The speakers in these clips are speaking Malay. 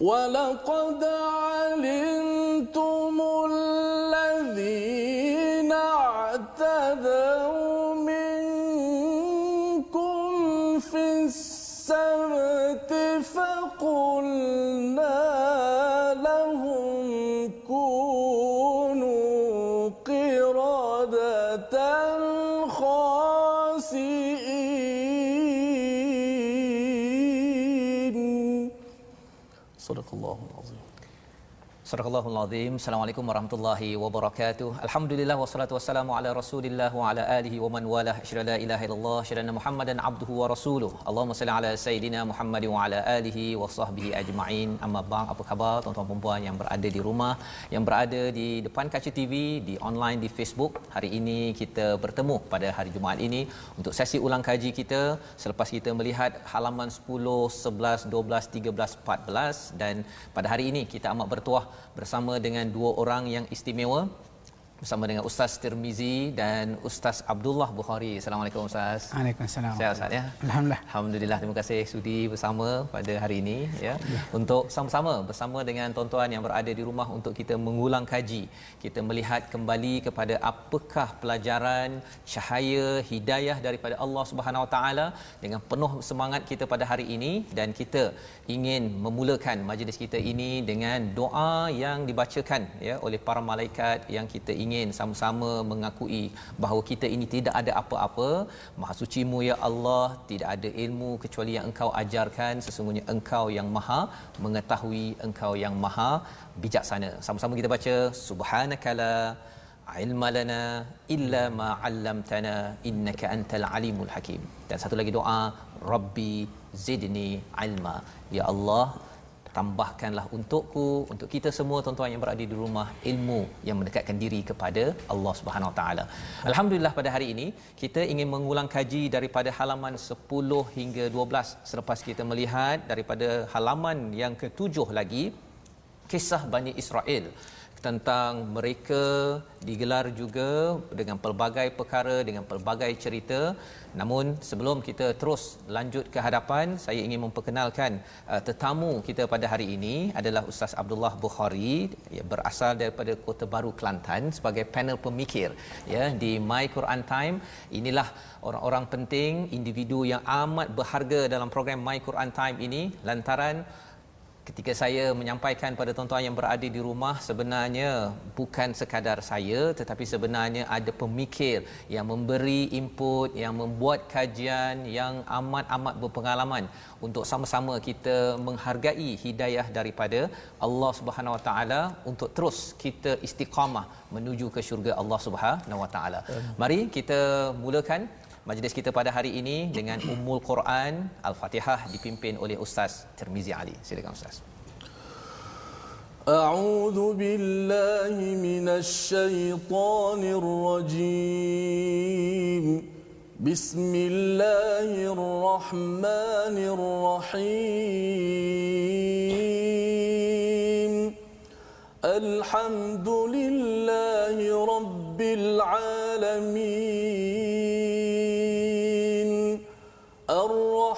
ولقد Surahul Azim. Assalamualaikum warahmatullahi wabarakatuh. Alhamdulillah wassalatu wassalamu ala Rasulillah wa ala alihi wa man walah. Asyhadu la ilaha illallah, asyhadu Muhammadan abduhu wa rasuluh. Allahumma salli ala sayidina Muhammad wa ala alihi wa sahbihi ajma'in. Amma ba'd. Apa khabar tuan-tuan dan puan yang berada di rumah, yang berada di depan kaca TV, di online di Facebook. Hari ini kita bertemu pada hari Jumaat ini untuk sesi ulang kaji kita selepas kita melihat halaman 10, 11, 12, 13, 14 dan pada hari ini kita amat bertuah bersama dengan dua orang yang istimewa bersama dengan Ustaz Tirmizi dan Ustaz Abdullah Bukhari. Assalamualaikum Ustaz. Waalaikumsalam. Sehat Ustaz ya? Alhamdulillah. Alhamdulillah. Terima kasih sudi bersama pada hari ini ya. Untuk sama-sama bersama dengan tuan-tuan yang berada di rumah untuk kita mengulang kaji. Kita melihat kembali kepada apakah pelajaran cahaya hidayah daripada Allah Subhanahu Wa Taala dengan penuh semangat kita pada hari ini dan kita ingin memulakan majlis kita ini dengan doa yang dibacakan ya oleh para malaikat yang kita ingin sama-sama mengakui bahawa kita ini tidak ada apa-apa. Maha sucimu ya Allah tidak ada ilmu kecuali yang engkau ajarkan. Sesungguhnya engkau yang maha mengetahui engkau yang maha bijaksana. Sama-sama kita baca subhanakala ilma lana illa ma 'allamtana innaka antal alimul hakim. Dan satu lagi doa rabbi zidni ilma. Ya Allah tambahkanlah untukku untuk kita semua tuan-tuan yang berada di rumah ilmu yang mendekatkan diri kepada Allah Subhanahu Taala. Alhamdulillah pada hari ini kita ingin mengulang kaji daripada halaman 10 hingga 12 selepas kita melihat daripada halaman yang ketujuh lagi kisah Bani Israel tentang mereka digelar juga dengan pelbagai perkara dengan pelbagai cerita. Namun sebelum kita terus lanjut ke hadapan saya ingin memperkenalkan uh, tetamu kita pada hari ini adalah Ustaz Abdullah Bukhari ya, berasal daripada Kota Baru Kelantan sebagai panel pemikir ya di My Quran Time. Inilah orang-orang penting individu yang amat berharga dalam program My Quran Time ini. Lantaran ketika saya menyampaikan pada tuan-tuan yang berada di rumah sebenarnya bukan sekadar saya tetapi sebenarnya ada pemikir yang memberi input yang membuat kajian yang amat-amat berpengalaman untuk sama-sama kita menghargai hidayah daripada Allah Subhanahu Wa Taala untuk terus kita istiqamah menuju ke syurga Allah Subhanahu Wa Taala. Mari kita mulakan majlis kita pada hari ini dengan Ummul Quran Al-Fatihah dipimpin oleh Ustaz Tirmizi Ali. Silakan Ustaz. أعوذ بالله من الشيطان الرجيم بسم الله الرحمن الرحيم الحمد لله رب العالمين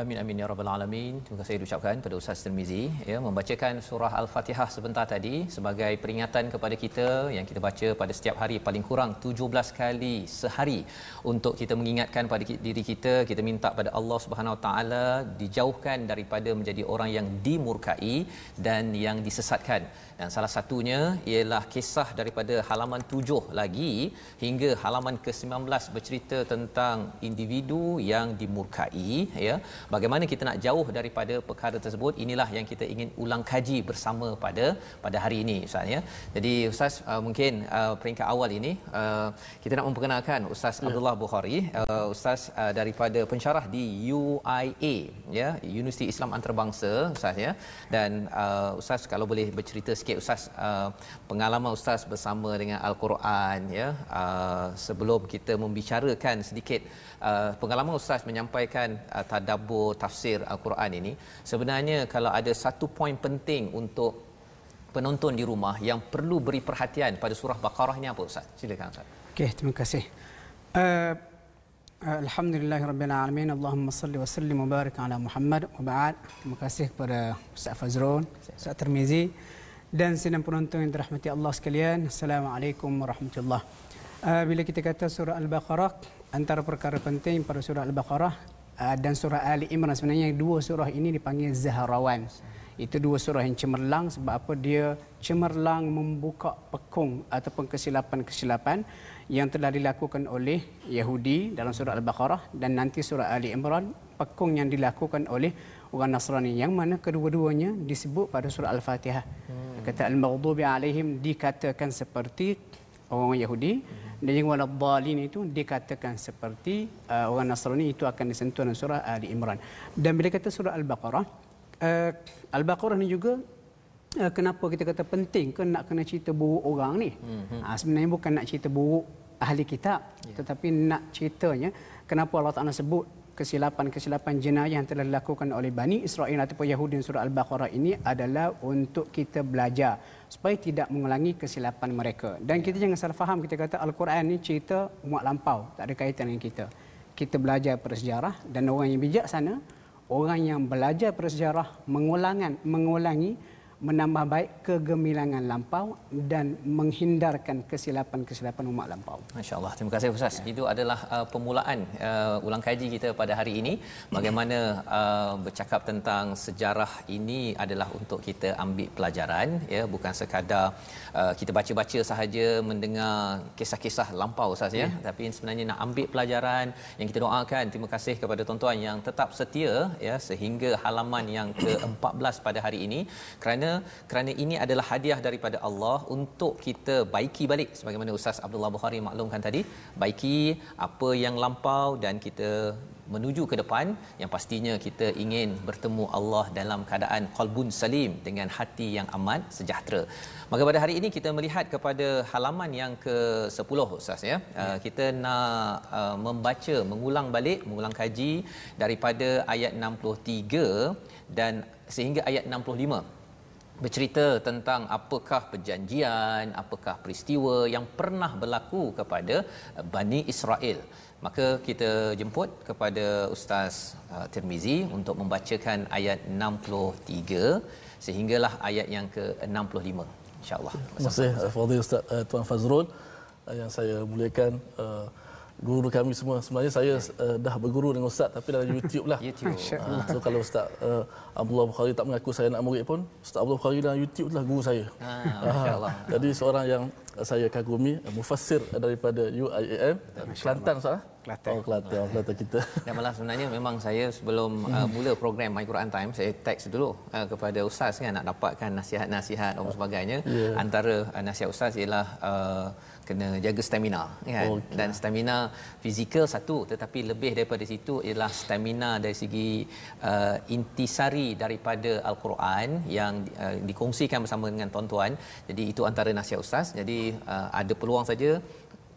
Amin amin ya rabbal alamin. Terima kasih diucapkan pada Ustaz Tirmizi ya membacakan surah Al-Fatihah sebentar tadi sebagai peringatan kepada kita yang kita baca pada setiap hari paling kurang 17 kali sehari untuk kita mengingatkan pada diri kita. Kita minta pada Allah Subhanahu Wa taala dijauhkan daripada menjadi orang yang dimurkai dan yang disesatkan. Dan salah satunya ialah kisah daripada halaman 7 lagi hingga halaman ke-19 bercerita tentang individu yang dimurkai ya bagaimana kita nak jauh daripada perkara tersebut? Inilah yang kita ingin ulang kaji bersama pada pada hari ini ustaz ya. Jadi ustaz uh, mungkin uh, peringkat awal ini uh, kita nak memperkenalkan ustaz ya. Abdullah Bukhari uh, ustaz uh, daripada pensyarah di UIA ya Universiti Islam Antarabangsa ustaz ya. Dan uh, ustaz kalau boleh bercerita sikit ustaz uh, pengalaman ustaz bersama dengan al-Quran ya uh, sebelum kita membicarakan sedikit uh, pengalaman ustaz menyampaikan uh, tadabbur tafsir al-Quran ini sebenarnya kalau ada satu poin penting untuk penonton di rumah yang perlu beri perhatian pada surah Baqarah ini apa ustaz? Silakan ustaz. Okey terima kasih. Uh, Allahumma salli wa sallim wa barik ala Muhammad wa ba'd. Terima kasih kepada Ustaz Fazrul Ustaz Termizi Dan sidang penonton yang dirahmati Allah sekalian. Assalamualaikum warahmatullahi uh, Bila kita kata surah Al-Baqarah Antara perkara penting pada surah Al-Baqarah uh, Dan surah Ali Imran. Sebenarnya dua surah ini dipanggil Zahrawan. Itu dua surah yang cemerlang sebab apa? Dia cemerlang membuka pekung ataupun kesilapan-kesilapan yang telah dilakukan oleh Yahudi dalam surah Al-Baqarah dan nanti surah Ali Imran pekung yang dilakukan oleh orang Nasrani. Yang mana kedua-duanya disebut pada surah Al-Fatihah. Kata al-maghdubi alaihim dikatakan seperti orang Yahudi dan yang waladhdallin itu dikatakan seperti uh, orang Nasrani itu akan disentuh dalam surah Ali Imran. Dan bila kata surah Al-Baqarah uh, Al-Baqarah ni juga uh, kenapa kita kata penting ke nak kena cerita buruk orang ni? Hmm. Uh, sebenarnya bukan nak cerita buruk ahli kitab ya. tetapi nak ceritanya kenapa Allah Taala sebut kesilapan-kesilapan jenayah yang telah dilakukan oleh Bani Israel ataupun Yahudi surah Al-Baqarah ini adalah untuk kita belajar supaya tidak mengulangi kesilapan mereka. Dan kita jangan salah faham kita kata Al-Quran ini cerita umat lampau, tak ada kaitan dengan kita. Kita belajar persejarah dan orang yang bijak sana, orang yang belajar persejarah mengulangan mengulangi menambah baik kegemilangan lampau dan menghindarkan kesilapan-kesilapan umat lampau. Masya-Allah. Terima kasih Ustaz. Ya. Itu adalah uh, permulaan uh, ulang kaji kita pada hari ini. Bagaimana uh, bercakap tentang sejarah ini adalah untuk kita ambil pelajaran ya, bukan sekadar uh, kita baca-baca sahaja mendengar kisah-kisah lampau Ustaz ya. ya. Tapi sebenarnya nak ambil pelajaran yang kita doakan. Terima kasih kepada tuan-tuan yang tetap setia ya sehingga halaman yang ke-14 pada hari ini kerana kerana ini adalah hadiah daripada Allah untuk kita baiki balik sebagaimana Ustaz Abdullah Bukhari maklumkan tadi baiki apa yang lampau dan kita menuju ke depan yang pastinya kita ingin bertemu Allah dalam keadaan qalbun salim dengan hati yang aman sejahtera. Maka pada hari ini kita melihat kepada halaman yang ke-10 Ustaz ya. ya. kita nak uh, membaca mengulang balik mengulang kaji daripada ayat 63 dan sehingga ayat 65 bercerita tentang apakah perjanjian, apakah peristiwa yang pernah berlaku kepada uh, Bani Israel. Maka kita jemput kepada Ustaz uh, Tirmizi untuk membacakan ayat 63 sehinggalah ayat yang ke-65. InsyaAllah. Terima kasih Fadil Ustaz uh, Tuan Fazrul yang saya muliakan guru kami semua sebenarnya saya uh, dah berguru dengan ustaz tapi dalam YouTube lah. YouTube. Uh, so kalau ustaz uh, Abdullah Bukhari tak mengaku saya nak murid pun ustaz Abdullah Bukhari dalam YouTube lah guru saya. Ha uh, jadi seorang yang saya kagumi mufassir daripada UIAM Kelantan ustaz. Kelantan. Oh, Kelantan. Oh, Kelantan kita. Dan malah sebenarnya memang saya sebelum uh, mula program My Quran Time, saya teks dulu uh, kepada Ustaz kan nak dapatkan nasihat-nasihat dan sebagainya. Yeah. Antara uh, nasihat Ustaz ialah uh, kena jaga stamina kan? Okay. dan stamina fizikal satu tetapi lebih daripada situ ialah stamina dari segi uh, intisari daripada al-Quran yang uh, dikongsikan bersama dengan tuan-tuan. Jadi itu antara nasihat ustaz. Jadi uh, ada peluang saja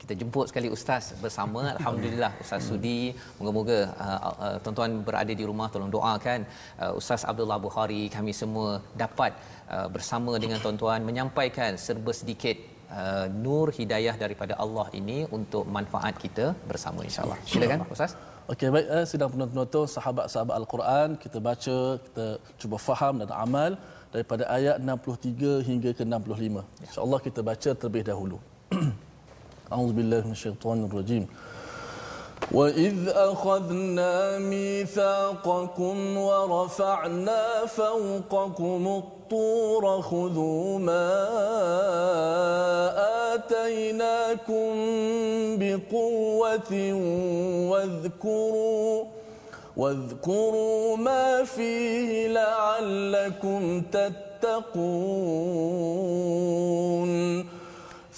kita jemput sekali ustaz bersama. Alhamdulillah ustaz sudi. Moga-moga uh, uh, tuan-tuan berada di rumah tolong doakan uh, ustaz Abdullah Bukhari kami semua dapat uh, bersama dengan tuan-tuan menyampaikan serba sedikit uh, nur hidayah daripada Allah ini untuk manfaat kita bersama insyaallah. Silakan Ustaz. Okey baik eh, sidang penonton-penonton sahabat-sahabat Al-Quran kita baca kita cuba faham dan amal daripada ayat 63 hingga ke 65. Ya. Insya-Allah kita baca terlebih dahulu. A'udzubillahi minasyaitonirrajim. وإذ أخذنا ميثاقكم ورفعنا فوقكم الطور خذوا ما آتيناكم بقوة واذكروا واذكروا ما فيه لعلكم تتقون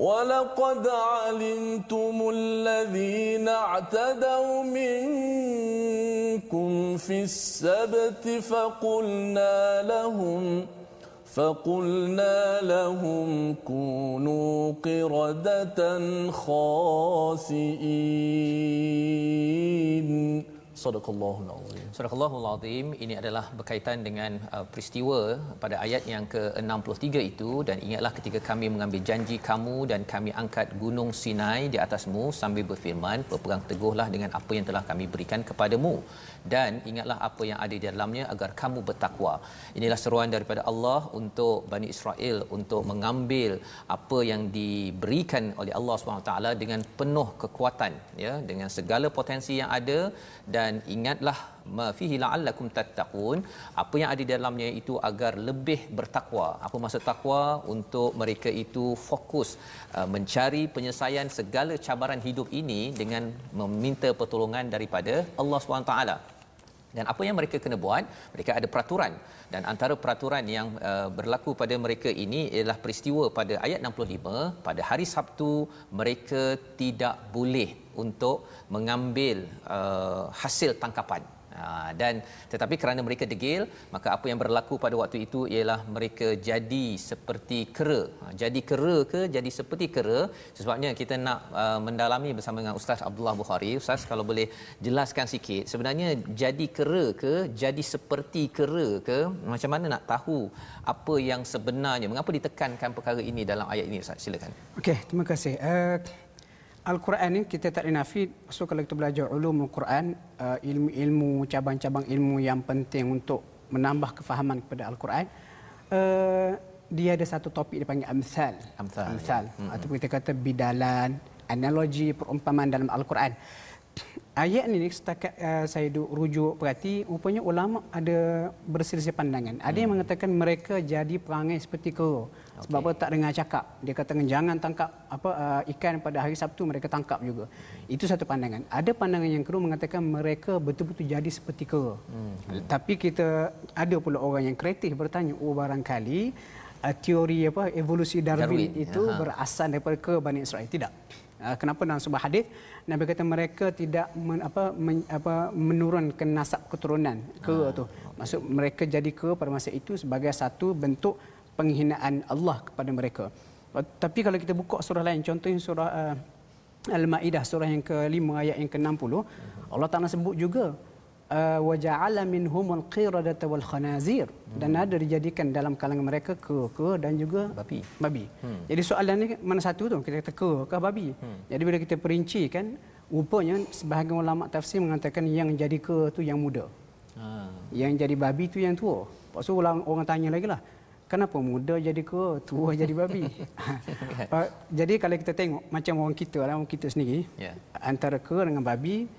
ولقد علمتم الذين اعتدوا منكم في السبت فقلنا لهم فقلنا لهم كونوا قردة خاسئين. Sadaqallahul azim. Sadaqallahul azim. Ini adalah berkaitan dengan uh, peristiwa pada ayat yang ke-63 itu dan ingatlah ketika kami mengambil janji kamu dan kami angkat gunung Sinai di atasmu sambil berfirman berpegang teguhlah dengan apa yang telah kami berikan kepadamu dan ingatlah apa yang ada di dalamnya agar kamu bertakwa. Inilah seruan daripada Allah untuk Bani Israel untuk mengambil apa yang diberikan oleh Allah SWT dengan penuh kekuatan ya dengan segala potensi yang ada dan ingatlah ma fihi la'allakum tattaqun. Apa yang ada di dalamnya itu agar lebih bertakwa. Apa maksud takwa? Untuk mereka itu fokus uh, mencari penyelesaian segala cabaran hidup ini dengan meminta pertolongan daripada Allah SWT dan apa yang mereka kena buat? Mereka ada peraturan. Dan antara peraturan yang uh, berlaku pada mereka ini ialah peristiwa pada ayat 65 pada hari Sabtu mereka tidak boleh untuk mengambil uh, hasil tangkapan dan tetapi kerana mereka degil maka apa yang berlaku pada waktu itu ialah mereka jadi seperti kera. Ha, jadi kera ke jadi seperti kera? Sebabnya kita nak uh, mendalami bersama dengan Ustaz Abdullah Bukhari. Ustaz kalau boleh jelaskan sikit sebenarnya jadi kera ke jadi seperti kera ke? Macam mana nak tahu apa yang sebenarnya? Mengapa ditekankan perkara ini dalam ayat ini Ustaz? Silakan. Okey terima kasih. Uh, Al-Quran ni kita tak boleh nafi so kalau kita belajar ulum Al-Quran uh, ilmu-ilmu cabang-cabang ilmu yang penting untuk menambah kefahaman kepada Al-Quran uh, dia ada satu topik dipanggil amsal amsal, amsal. Ya. Hmm. ataupun kita kata bidalan analogi perumpamaan dalam Al-Quran ayat ni setakat uh, saya rujuk perhati rupanya ulama ada berselisih pandangan ada yang hmm. mengatakan mereka jadi perangai seperti kera Okay. Sebab apa tak dengar cakap. Dia kata jangan tangkap apa uh, ikan pada hari Sabtu mereka tangkap juga. Itu satu pandangan. Ada pandangan yang kedua mengatakan mereka betul-betul jadi seperti kera. Hmm. Tapi kita ada pula orang yang kreatif bertanya, "Oh barangkali uh, teori apa evolusi Darwin, Darwin. itu Aha. berasal daripada ke Bani Israel?" Tidak. Uh, kenapa dalam sebuah hadis Nabi kata mereka tidak men, apa, men, apa menurunkan nasab keturunan ke ah, tu. Maksud mereka jadi ke pada masa itu sebagai satu bentuk penghinaan Allah kepada mereka. Tapi kalau kita buka surah lain, contohnya surah uh, Al-Maidah surah yang ke-5 ayat yang ke-60, Allah Taala sebut juga uh, wa ja'ala minhumul qiradata wal khanazir dan ada dijadikan dalam kalangan mereka ke ke dan juga babi. Babi. Hmm. Jadi soalan mana satu tu? Kita kata ke ke babi. Hmm. Jadi bila kita perinci kan rupanya sebahagian ulama tafsir mengatakan yang jadi ke tu yang muda. Ha. Yang jadi babi tu yang tua. Pasal orang orang tanya lagi lah kenapa muda jadi kera, tua jadi babi. uh, jadi kalau kita tengok macam orang kita lah, orang kita sendiri, yeah. antara kera dengan babi,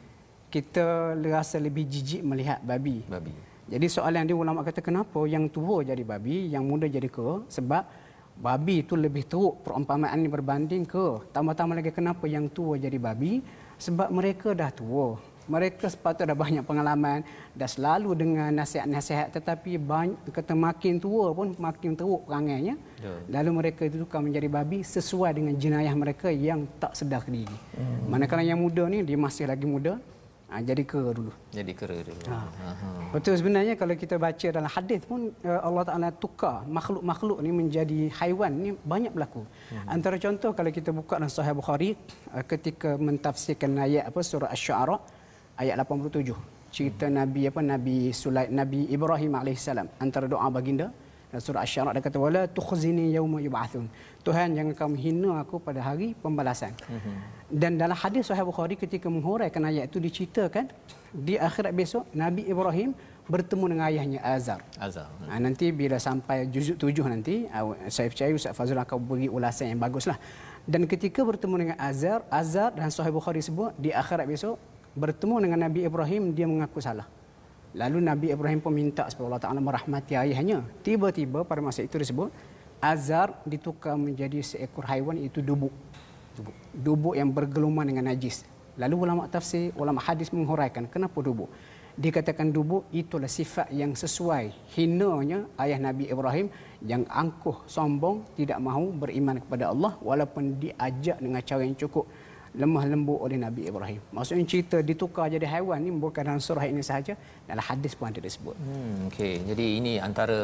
kita rasa lebih jijik melihat babi. babi. Jadi soalan dia ulama kata kenapa yang tua jadi babi, yang muda jadi kera? Sebab babi itu lebih teruk perumpamaan ini berbanding ke. Tambah-tambah lagi kenapa yang tua jadi babi? Sebab mereka dah tua mereka sepatutnya dah banyak pengalaman dah selalu dengan nasihat-nasihat tetapi banyak kata makin tua pun makin teruk perangainya yeah. lalu mereka itu tukar menjadi babi sesuai dengan jenayah mereka yang tak sedar diri hmm. manakala yang muda ni dia masih lagi muda Ha, jadi kera dulu. Jadi kera dulu. Ha. Betul sebenarnya kalau kita baca dalam hadis pun eh, Allah Taala tukar makhluk-makhluk ni menjadi haiwan ni banyak berlaku. Hmm. Antara contoh kalau kita buka dalam Sahih Bukhari eh, ketika mentafsirkan ayat apa surah Asy-Syu'ara ayat 87 cerita hmm. nabi apa nabi Sulai nabi Ibrahim alaihissalam antara doa baginda Dan surah Asy-Syara dia kata wala tukhzini yauma yub'atsun. Tuhan jangan kamu hina aku pada hari pembalasan. Mm-hmm. Dan dalam hadis Sahih Bukhari ketika menghuraikan ayat itu diceritakan di akhirat besok Nabi Ibrahim bertemu dengan ayahnya Azar. Azar. Ha, nanti bila sampai juzuk tujuh nanti, saya percaya Ustaz Fazul akan beri ulasan yang baguslah. Dan ketika bertemu dengan Azar, Azar dan Sahih Bukhari sebut di akhirat besok bertemu dengan Nabi Ibrahim dia mengaku salah. Lalu Nabi Ibrahim pun minta supaya Allah Taala merahmati ayahnya. Tiba-tiba pada masa itu disebut Azar ditukar menjadi seekor haiwan itu dubuk. Dubuk, dubuk yang bergeluman dengan najis. Lalu ulama tafsir, ulama hadis menghuraikan kenapa dubuk dikatakan dubuk itulah sifat yang sesuai hinanya ayah Nabi Ibrahim yang angkuh sombong tidak mahu beriman kepada Allah walaupun diajak dengan cara yang cukup lemah lembut oleh Nabi Ibrahim. Maksudnya cerita ditukar jadi haiwan ni bukan dalam surah ini sahaja, dalam hadis pun ada disebut. Hmm, okey. Jadi ini antara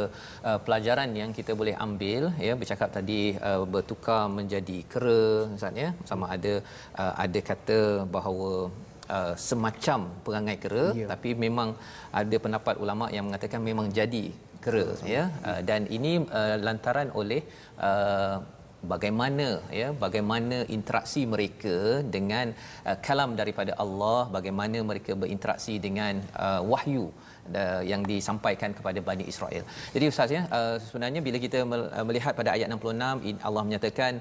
uh, pelajaran yang kita boleh ambil ya bercakap tadi uh, bertukar menjadi kera Ustaz ya. Sama ada uh, ada kata bahawa uh, semacam perangai kera yeah. tapi memang ada pendapat ulama yang mengatakan memang jadi kera ya uh, dan ini uh, lantaran oleh uh, bagaimana ya bagaimana interaksi mereka dengan uh, kalam daripada Allah bagaimana mereka berinteraksi dengan uh, wahyu uh, yang disampaikan kepada Bani Israel. Jadi ustaz ya uh, sebenarnya bila kita uh, melihat pada ayat 66 Allah menyatakan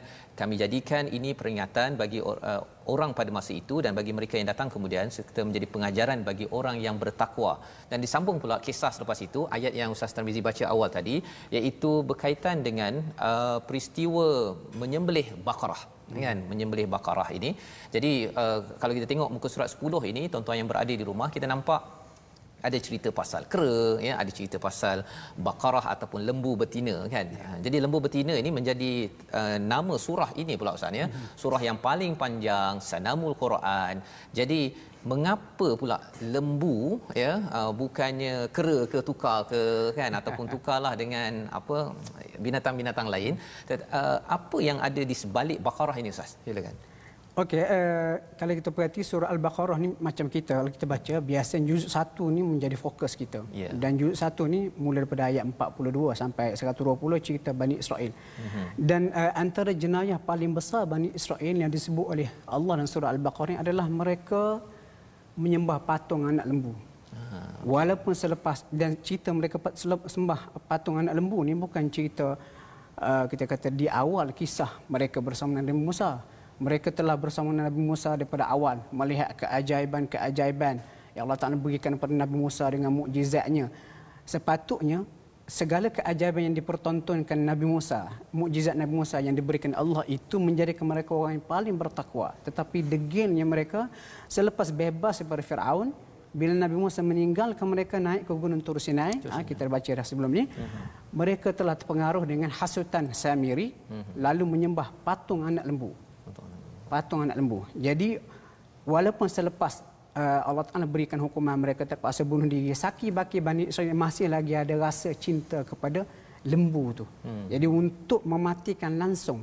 kami jadikan ini peringatan bagi uh, orang pada masa itu dan bagi mereka yang datang kemudian serta menjadi pengajaran bagi orang yang bertakwa. Dan disambung pula kisah selepas itu ayat yang Ustaz Tarmizi baca awal tadi iaitu berkaitan dengan uh, peristiwa menyembelih Baqarah kan menyembelih Baqarah ini. Jadi uh, kalau kita tengok muka surat 10 ini tuan-tuan yang berada di rumah kita nampak ada cerita pasal kera ya ada cerita pasal baqarah ataupun lembu betina kan? Ya. jadi lembu betina ini menjadi uh, nama surah ini pula ustaz ya. Hmm. surah yang paling panjang sanamul quran. Jadi mengapa pula lembu ya uh, bukannya kera ke tukar ke kan? Ataupun tukarlah dengan apa binatang-binatang lain. Uh, apa yang ada di sebalik baqarah ini ustaz? Silakan Okey, uh, kalau kita perhati surah Al-Baqarah ni macam kita kalau kita baca biasanya juzuk satu ni menjadi fokus kita. Yeah. Dan juzuk satu ni mula daripada ayat 42 sampai 120 cerita Bani Israel. Mm-hmm. Dan uh, antara jenayah paling besar Bani Israel yang disebut oleh Allah dalam surah Al-Baqarah ni adalah mereka menyembah patung anak lembu. Aha. Walaupun selepas dan cerita mereka sembah patung anak lembu ni bukan cerita uh, kita kata di awal kisah mereka bersama Nabi Musa mereka telah bersama Nabi Musa daripada awal melihat keajaiban-keajaiban yang Allah Taala berikan kepada Nabi Musa dengan mukjizatnya. Sepatutnya segala keajaiban yang dipertontonkan Nabi Musa, mukjizat Nabi Musa yang diberikan Allah itu menjadikan mereka orang yang paling bertakwa. Tetapi degilnya mereka selepas bebas daripada Firaun, bila Nabi Musa meninggalkan mereka naik ke gunung Tur Sinai, ha, kita baca dah sebelum ni, uh-huh. mereka telah terpengaruh dengan hasutan Samiri uh-huh. lalu menyembah patung anak lembu patung anak lembu. Jadi walaupun selepas uh, Allah Taala berikan hukuman mereka terpaksa bunuh diri, saki baki Bani Israel masih lagi ada rasa cinta kepada lembu tu. Hmm. Jadi untuk mematikan langsung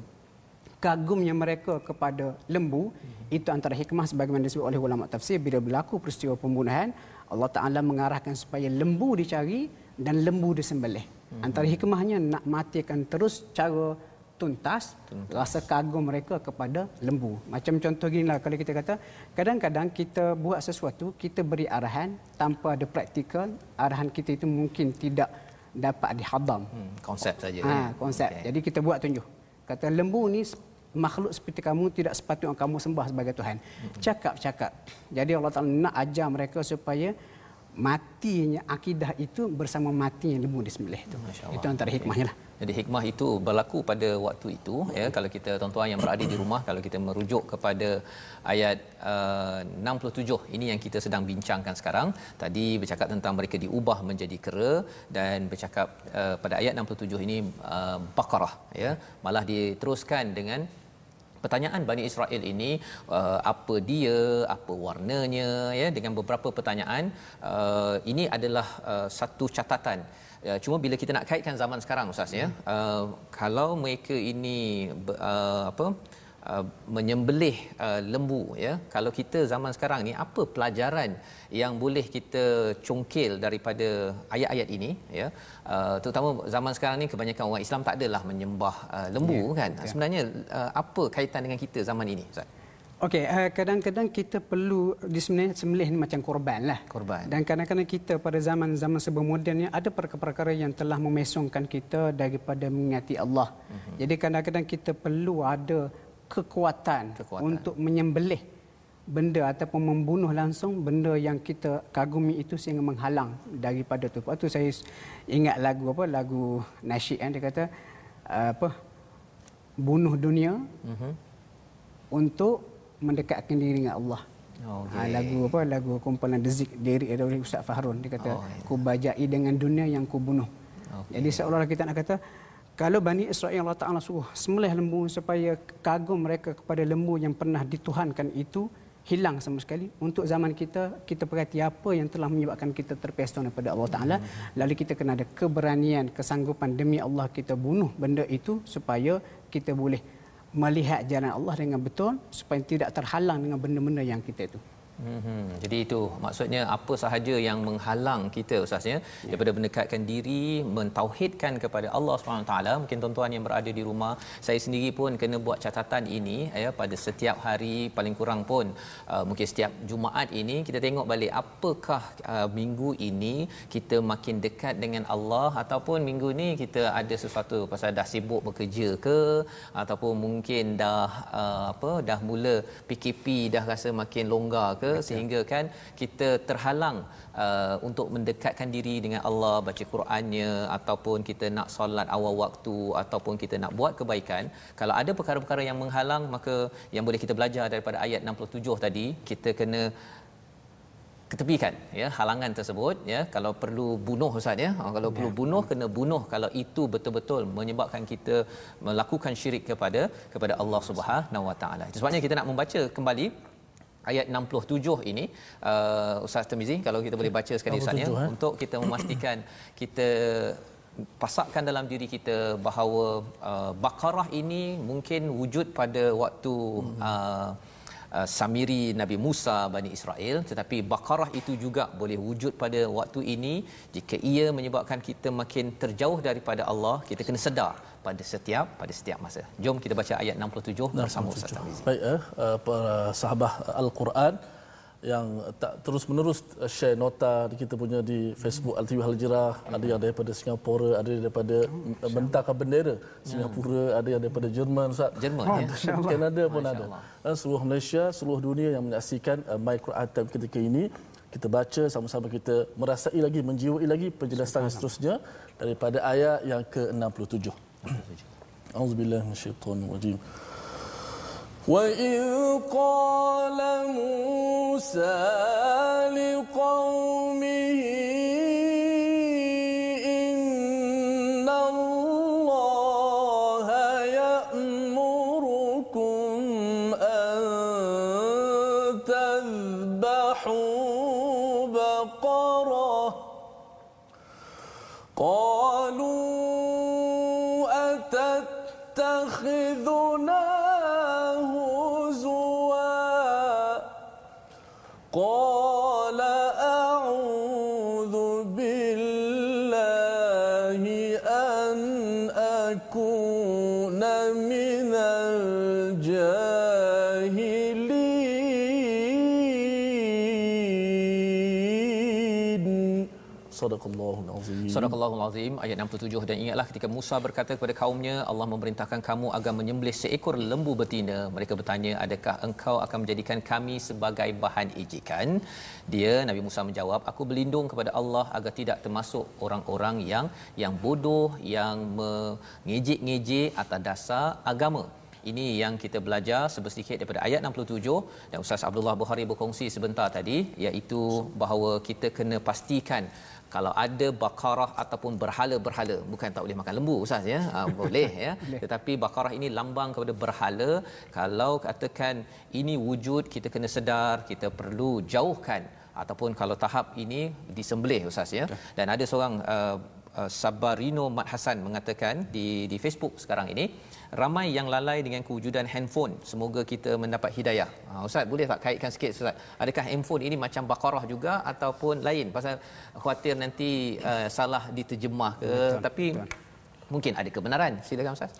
kagumnya mereka kepada lembu hmm. itu antara hikmah sebagaimana disebut oleh ulama tafsir bila berlaku peristiwa pembunuhan Allah Taala mengarahkan supaya lembu dicari dan lembu disembelih. Hmm. Antara hikmahnya nak matikan terus cara tuntas, tuntas rasa kagum mereka kepada lembu. Macam contoh gini lah kalau kita kata, kadang-kadang kita buat sesuatu, kita beri arahan tanpa ada praktikal, arahan kita itu mungkin tidak dapat dihadam. Hmm, konsep saja. Ha, konsep. Okay. Jadi kita buat tunjuk. Kata lembu ni makhluk seperti kamu tidak sepatutnya kamu sembah sebagai Tuhan. Cakap-cakap. Hmm. Jadi Allah Taala nak ajar mereka supaya matinya akidah itu bersama matinya lembu disembelih itu. Itu antara hikmahnya lah. Jadi hikmah itu berlaku pada waktu itu ya. Kalau kita tuan-tuan yang berada di rumah kalau kita merujuk kepada ayat uh, 67 ini yang kita sedang bincangkan sekarang. Tadi bercakap tentang mereka diubah menjadi kera dan bercakap uh, pada ayat 67 ini uh, Baqarah ya. Malah diteruskan dengan pertanyaan Bani Israel ini uh, apa dia apa warnanya ya dengan beberapa pertanyaan uh, ini adalah uh, satu catatan. Ya, cuma bila kita nak kaitkan zaman sekarang ustaz ya, uh, kalau mereka ini uh, apa uh, menyembelih uh, lembu ya kalau kita zaman sekarang ni apa pelajaran yang boleh kita congkil daripada ayat-ayat ini ya uh, terutama zaman sekarang ni kebanyakan orang Islam tak adalah menyembah uh, lembu yeah. kan yeah. sebenarnya uh, apa kaitan dengan kita zaman ini ustaz Okey, uh, kadang-kadang kita perlu di sebenarnya sembelih ni macam korban lah. Korban. Dan kadang-kadang kita pada zaman-zaman sebelum moden ni ada perkara-perkara yang telah memesongkan kita daripada mengingati Allah. Uh-huh. Jadi kadang-kadang kita perlu ada kekuatan, kekuatan untuk menyembelih benda ataupun membunuh langsung benda yang kita kagumi itu sehingga menghalang daripada tu. Lepas tu saya ingat lagu apa? Lagu nasyid kan dia kata uh, apa? Bunuh dunia uh-huh. untuk mendekatkan diri dengan Allah. Okay. Ha, lagu apa? Lagu kumpulan Dezik Derik dari Ustaz Fahrun. Dia kata, oh, yeah. ku bajai dengan dunia yang ku bunuh. Okay. Jadi seolah-olah kita nak kata, kalau Bani Israel Allah Ta'ala suruh semelih lembu supaya kagum mereka kepada lembu yang pernah dituhankan itu, hilang sama sekali. Untuk zaman kita, kita perhati apa yang telah menyebabkan kita terpesona kepada Allah Ta'ala. Lalu kita kena ada keberanian, kesanggupan demi Allah kita bunuh benda itu supaya kita boleh melihat jalan Allah dengan betul supaya tidak terhalang dengan benda-benda yang kita itu. Hmm, jadi itu maksudnya apa sahaja yang menghalang kita ustaz ya, daripada mendekatkan diri mentauhidkan kepada Allah Subhanahu taala. Mungkin tuan-tuan yang berada di rumah saya sendiri pun kena buat catatan ini ya pada setiap hari paling kurang pun uh, mungkin setiap Jumaat ini kita tengok balik apakah uh, minggu ini kita makin dekat dengan Allah ataupun minggu ni kita ada sesuatu pasal dah sibuk bekerja ke ataupun mungkin dah uh, apa dah mula PKP dah rasa makin longgar ke sehingga kan kita terhalang uh, untuk mendekatkan diri dengan Allah baca Qurannya ataupun kita nak solat awal waktu ataupun kita nak buat kebaikan. Kalau ada perkara-perkara yang menghalang maka yang boleh kita belajar daripada ayat 67 tadi kita kena ketepikan ya halangan tersebut ya. Kalau perlu bunuh ustaz ya. Ah, kalau ya. perlu bunuh kena bunuh. Kalau itu betul-betul menyebabkan kita melakukan syirik kepada kepada Allah Subhanahu Wa Taala. Sebabnya kita nak membaca kembali ayat 67 ini uh, Ustaz Temizi kalau kita boleh baca sekali Ustaz ya eh? untuk kita memastikan kita pasakkan dalam diri kita bahawa uh, Baqarah ini mungkin wujud pada waktu hmm. uh, uh, Samiri Nabi Musa Bani Israel tetapi Baqarah itu juga boleh wujud pada waktu ini jika ia menyebabkan kita makin terjauh daripada Allah kita kena sedar pada setiap pada setiap masa. Jom kita baca ayat 67 bersama Ustaz Tamizi. Baik eh para sahabat Al-Quran yang tak terus menerus uh, share nota kita punya di Facebook Al Tiwal Jirah ada yang daripada Singapura ada yang daripada mm, mentaka bendera Singapura ada yang daripada Jerman Ustaz. Jerman hmm. ya? Kanada pun ada. Seluruh Malaysia seluruh dunia yang menyaksikan uh, Micro Atom ketika ini kita baca sama-sama kita merasai lagi menjiwai lagi penjelasan seterusnya daripada ayat yang ke-67. Auzubillahi minasyaitonir rajim وإذ قال موسى لقومه Sadaqallahul azim. Sadaqallahul azim ayat 67 dan ingatlah ketika Musa berkata kepada kaumnya Allah memerintahkan kamu agar menyembelih seekor lembu betina. Mereka bertanya, "Adakah engkau akan menjadikan kami sebagai bahan ejekan?" Dia Nabi Musa menjawab, "Aku berlindung kepada Allah agar tidak termasuk orang-orang yang yang bodoh yang mengejek-ngejek atas dasar agama." Ini yang kita belajar sedikit daripada ayat 67 dan Ustaz Abdullah Bukhari berkongsi sebentar tadi iaitu bahawa kita kena pastikan kalau ada bakarah ataupun berhala-berhala bukan tak boleh makan lembu ustaz ya? Ha, boleh ya? Tetapi bakarah ini lambang kepada berhala. Kalau katakan ini wujud kita kena sedar kita perlu jauhkan. Ataupun kalau tahap ini disembelih ustaz ya? Dan ada seorang uh, uh, Sabarino Mat Hasan mengatakan di di Facebook sekarang ini ramai yang lalai dengan kewujudan handphone. Semoga kita mendapat hidayah. Ha, ustaz boleh tak kaitkan sikit ustaz? Adakah handphone ini macam baqarah juga ataupun lain? Pasal khuatir nanti uh, salah diterjemah ke? Betul, tapi betul. mungkin ada kebenaran. Silakan ustaz.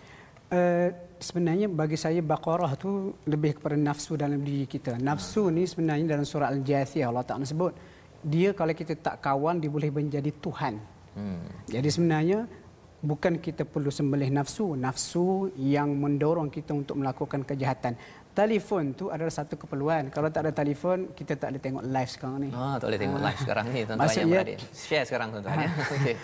Uh, sebenarnya bagi saya baqarah tu lebih kepada nafsu dalam diri kita. Nafsu ni sebenarnya dalam surah Al-Jathiyah Allah Taala sebut dia kalau kita tak kawan dia boleh menjadi tuhan. Hmm. Jadi sebenarnya bukan kita perlu sembelih nafsu, nafsu yang mendorong kita untuk melakukan kejahatan. Telefon tu adalah satu keperluan. Kalau tak ada telefon, kita tak boleh tengok live sekarang ni. Ah, tak boleh tengok live sekarang ni tuan-tuan yang berada. Share sekarang tuan-tuan ya. Okey.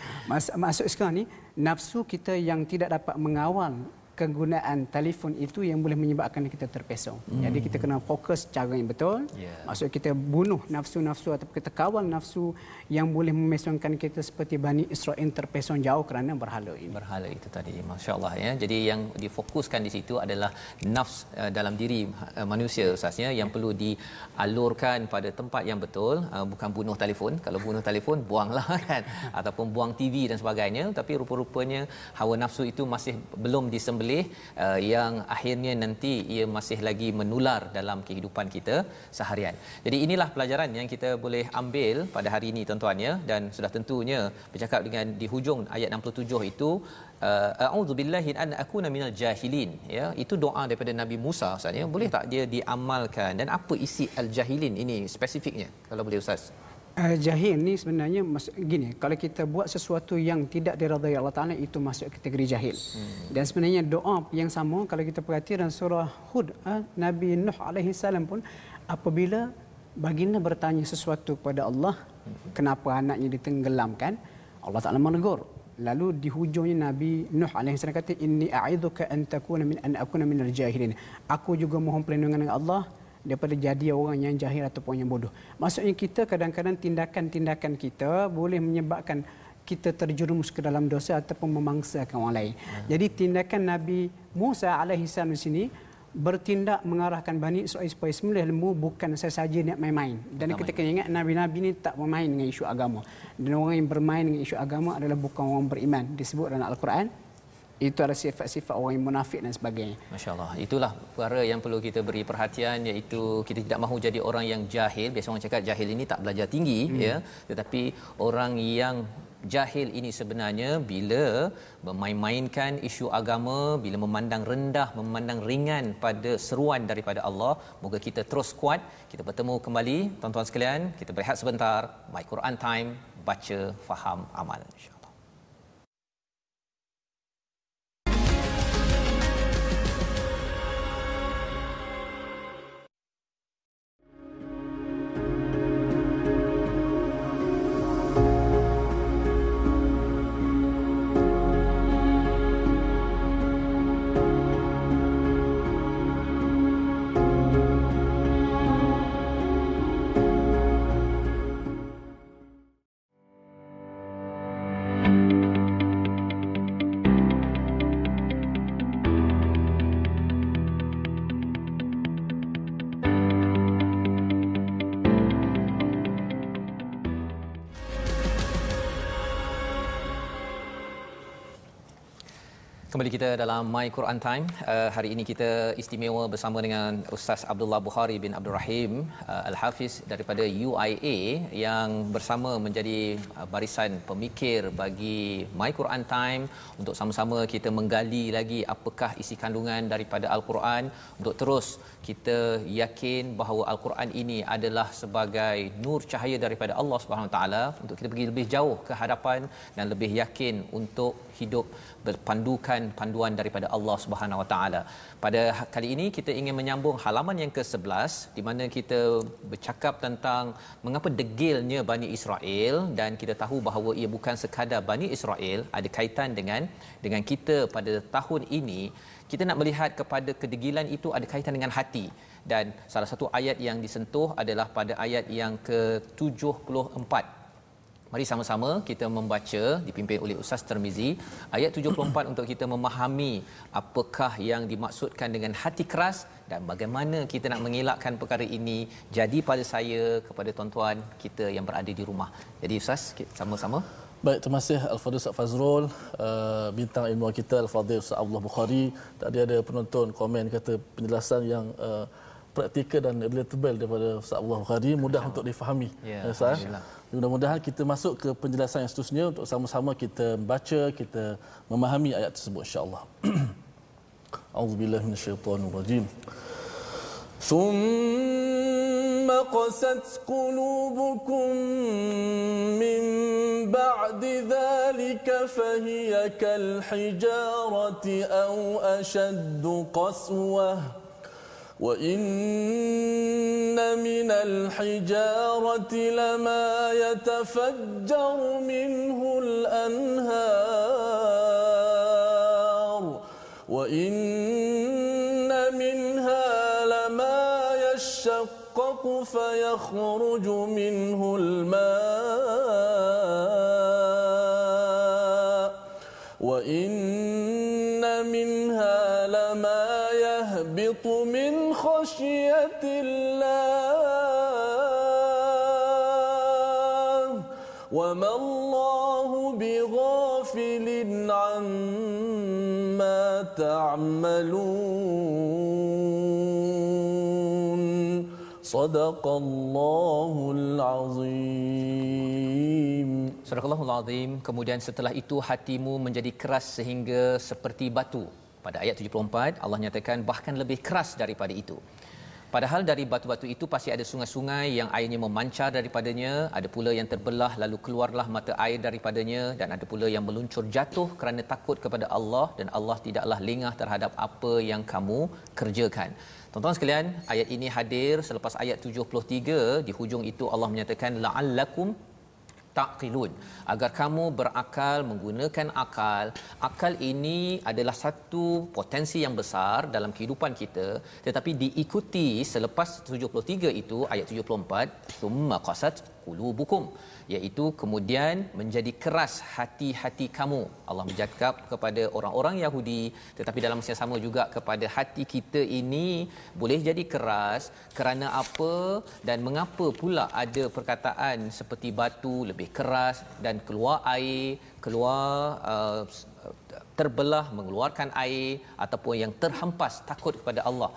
Maksud sekarang ni, nafsu kita yang tidak dapat mengawal kegunaan telefon itu yang boleh menyebabkan kita terpesong. Hmm. Jadi kita kena fokus cara yang betul. Yeah. Maksud kita bunuh nafsu-nafsu atau kita kawal nafsu yang boleh memesongkan kita seperti Bani Israel terpesong jauh kerana berhala ini. Berhala itu tadi. Masya-Allah ya. Jadi yang difokuskan di situ adalah nafs uh, dalam diri uh, manusia ustaznya yang perlu dialurkan pada tempat yang betul, uh, bukan bunuh telefon. Kalau bunuh telefon buanglah kan ataupun buang TV dan sebagainya, tapi rupa-rupanya hawa nafsu itu masih belum disembelih boleh uh, yang akhirnya nanti ia masih lagi menular dalam kehidupan kita seharian. Jadi inilah pelajaran yang kita boleh ambil pada hari ini tuan-tuan ya. Dan sudah tentunya bercakap dengan di hujung ayat 67 itu uh, a'udzubillahi an akuna minal jahilin ya. Itu doa daripada Nabi Musa ustaz ya. Boleh tak dia diamalkan? Dan apa isi al-jahilin ini spesifiknya kalau boleh ustaz Uh, jahil ni sebenarnya gini kalau kita buat sesuatu yang tidak diridai Allah Taala itu masuk kategori jahil. Hmm. Dan sebenarnya doa yang sama kalau kita perhati dalam surah Hud uh, Nabi Nuh alaihi salam pun apabila baginda bertanya sesuatu kepada Allah hmm. kenapa anaknya ditenggelamkan Allah Taala menegur. Lalu di hujungnya Nabi Nuh alaihi salam kata inni a'idzuka an takuna min an akuna minal jahilin. Aku juga mohon perlindungan dengan Allah daripada jadi orang yang jahil ataupun yang bodoh. Maksudnya kita kadang-kadang tindakan-tindakan kita boleh menyebabkan kita terjerumus ke dalam dosa ataupun memangsakan orang lain. Hmm. Jadi tindakan Nabi Musa alaihi salam di sini bertindak mengarahkan Bani Israel supaya sembelih lembu bukan sesaja nak main-main. Dan kita kena ingat Nabi-Nabi ini tak bermain dengan isu agama. Dan orang yang bermain dengan isu agama adalah bukan orang beriman. Disebut dalam Al-Quran, itu adalah sifat-sifat orang yang munafik dan sebagainya. Masya-Allah. Itulah perkara yang perlu kita beri perhatian iaitu kita tidak mahu jadi orang yang jahil. Biasa orang cakap jahil ini tak belajar tinggi hmm. ya. Tetapi orang yang jahil ini sebenarnya bila memain-mainkan isu agama, bila memandang rendah, memandang ringan pada seruan daripada Allah, moga kita terus kuat. Kita bertemu kembali tuan-tuan sekalian. Kita berehat sebentar. My Quran Time, baca, faham, amal. Kembali kita dalam My Quran Time. Uh, hari ini kita istimewa bersama dengan Ustaz Abdullah Bukhari bin Abdul Rahim uh, Al-Hafiz daripada UIA yang bersama menjadi uh, barisan pemikir bagi My Quran Time. Untuk sama-sama kita menggali lagi apakah isi kandungan daripada Al-Quran. Untuk terus kita yakin bahawa Al-Quran ini adalah sebagai nur cahaya daripada Allah Subhanahu Wa Taala. Untuk kita pergi lebih jauh ke hadapan dan lebih yakin untuk hidup berpandukan panduan daripada Allah Subhanahu Wa Taala. Pada kali ini kita ingin menyambung halaman yang ke-11 di mana kita bercakap tentang mengapa degilnya Bani Israel dan kita tahu bahawa ia bukan sekadar Bani Israel ada kaitan dengan dengan kita pada tahun ini. Kita nak melihat kepada kedegilan itu ada kaitan dengan hati. Dan salah satu ayat yang disentuh adalah pada ayat yang ke-74 Mari sama-sama kita membaca dipimpin oleh Ustaz Termizi ayat 74 untuk kita memahami apakah yang dimaksudkan dengan hati keras dan bagaimana kita nak mengelakkan perkara ini jadi pada saya kepada tuan-tuan kita yang berada di rumah. Jadi Ustaz sama-sama Baik, terima kasih Al-Fadhil Ustaz Fazrul, uh, bintang ilmu kita Al-Fadhil Ustaz Abdullah Bukhari. Tadi ada penonton komen kata penjelasan yang uh, praktikal dan relatable daripada Ustaz Abdullah Bukhari mudah untuk difahami. Ya, uh, Ustaz. Mudah-mudahan kita masuk ke penjelasan yang seterusnya untuk sama-sama kita membaca, kita memahami ayat tersebut insya-Allah. A'udzubillahi minasyaitonirrajim. ثم قست قلوبكم من بعد ذلك فهي كالحجارة أو أشد قسوةً وإن من الحجارة لما يتفجر منه الأنهار وإن منها لما يشقق فيخرج منه الماء خشية الله وما الله بغافل عما تعملون صدق الله العظيم Surah Allahul Azim kemudian setelah itu hatimu menjadi keras sehingga seperti batu pada ayat 74 Allah nyatakan bahkan lebih keras daripada itu Padahal dari batu-batu itu pasti ada sungai-sungai yang airnya memancar daripadanya, ada pula yang terbelah lalu keluarlah mata air daripadanya dan ada pula yang meluncur jatuh kerana takut kepada Allah dan Allah tidaklah lengah terhadap apa yang kamu kerjakan. Tuan-tuan sekalian, ayat ini hadir selepas ayat 73 di hujung itu Allah menyatakan la'allakum taqilun agar kamu berakal menggunakan akal akal ini adalah satu potensi yang besar dalam kehidupan kita. Tetapi diikuti selepas 73 itu ayat 74 summa qasat qulubukum iaitu kemudian menjadi keras hati-hati kamu. Allah bercakap kepada orang-orang Yahudi tetapi dalam masa sama juga kepada hati kita ini boleh jadi keras kerana apa dan mengapa pula ada perkataan seperti batu lebih keras dan keluar air keluar uh, terbelah mengeluarkan air ataupun yang terhempas takut kepada Allah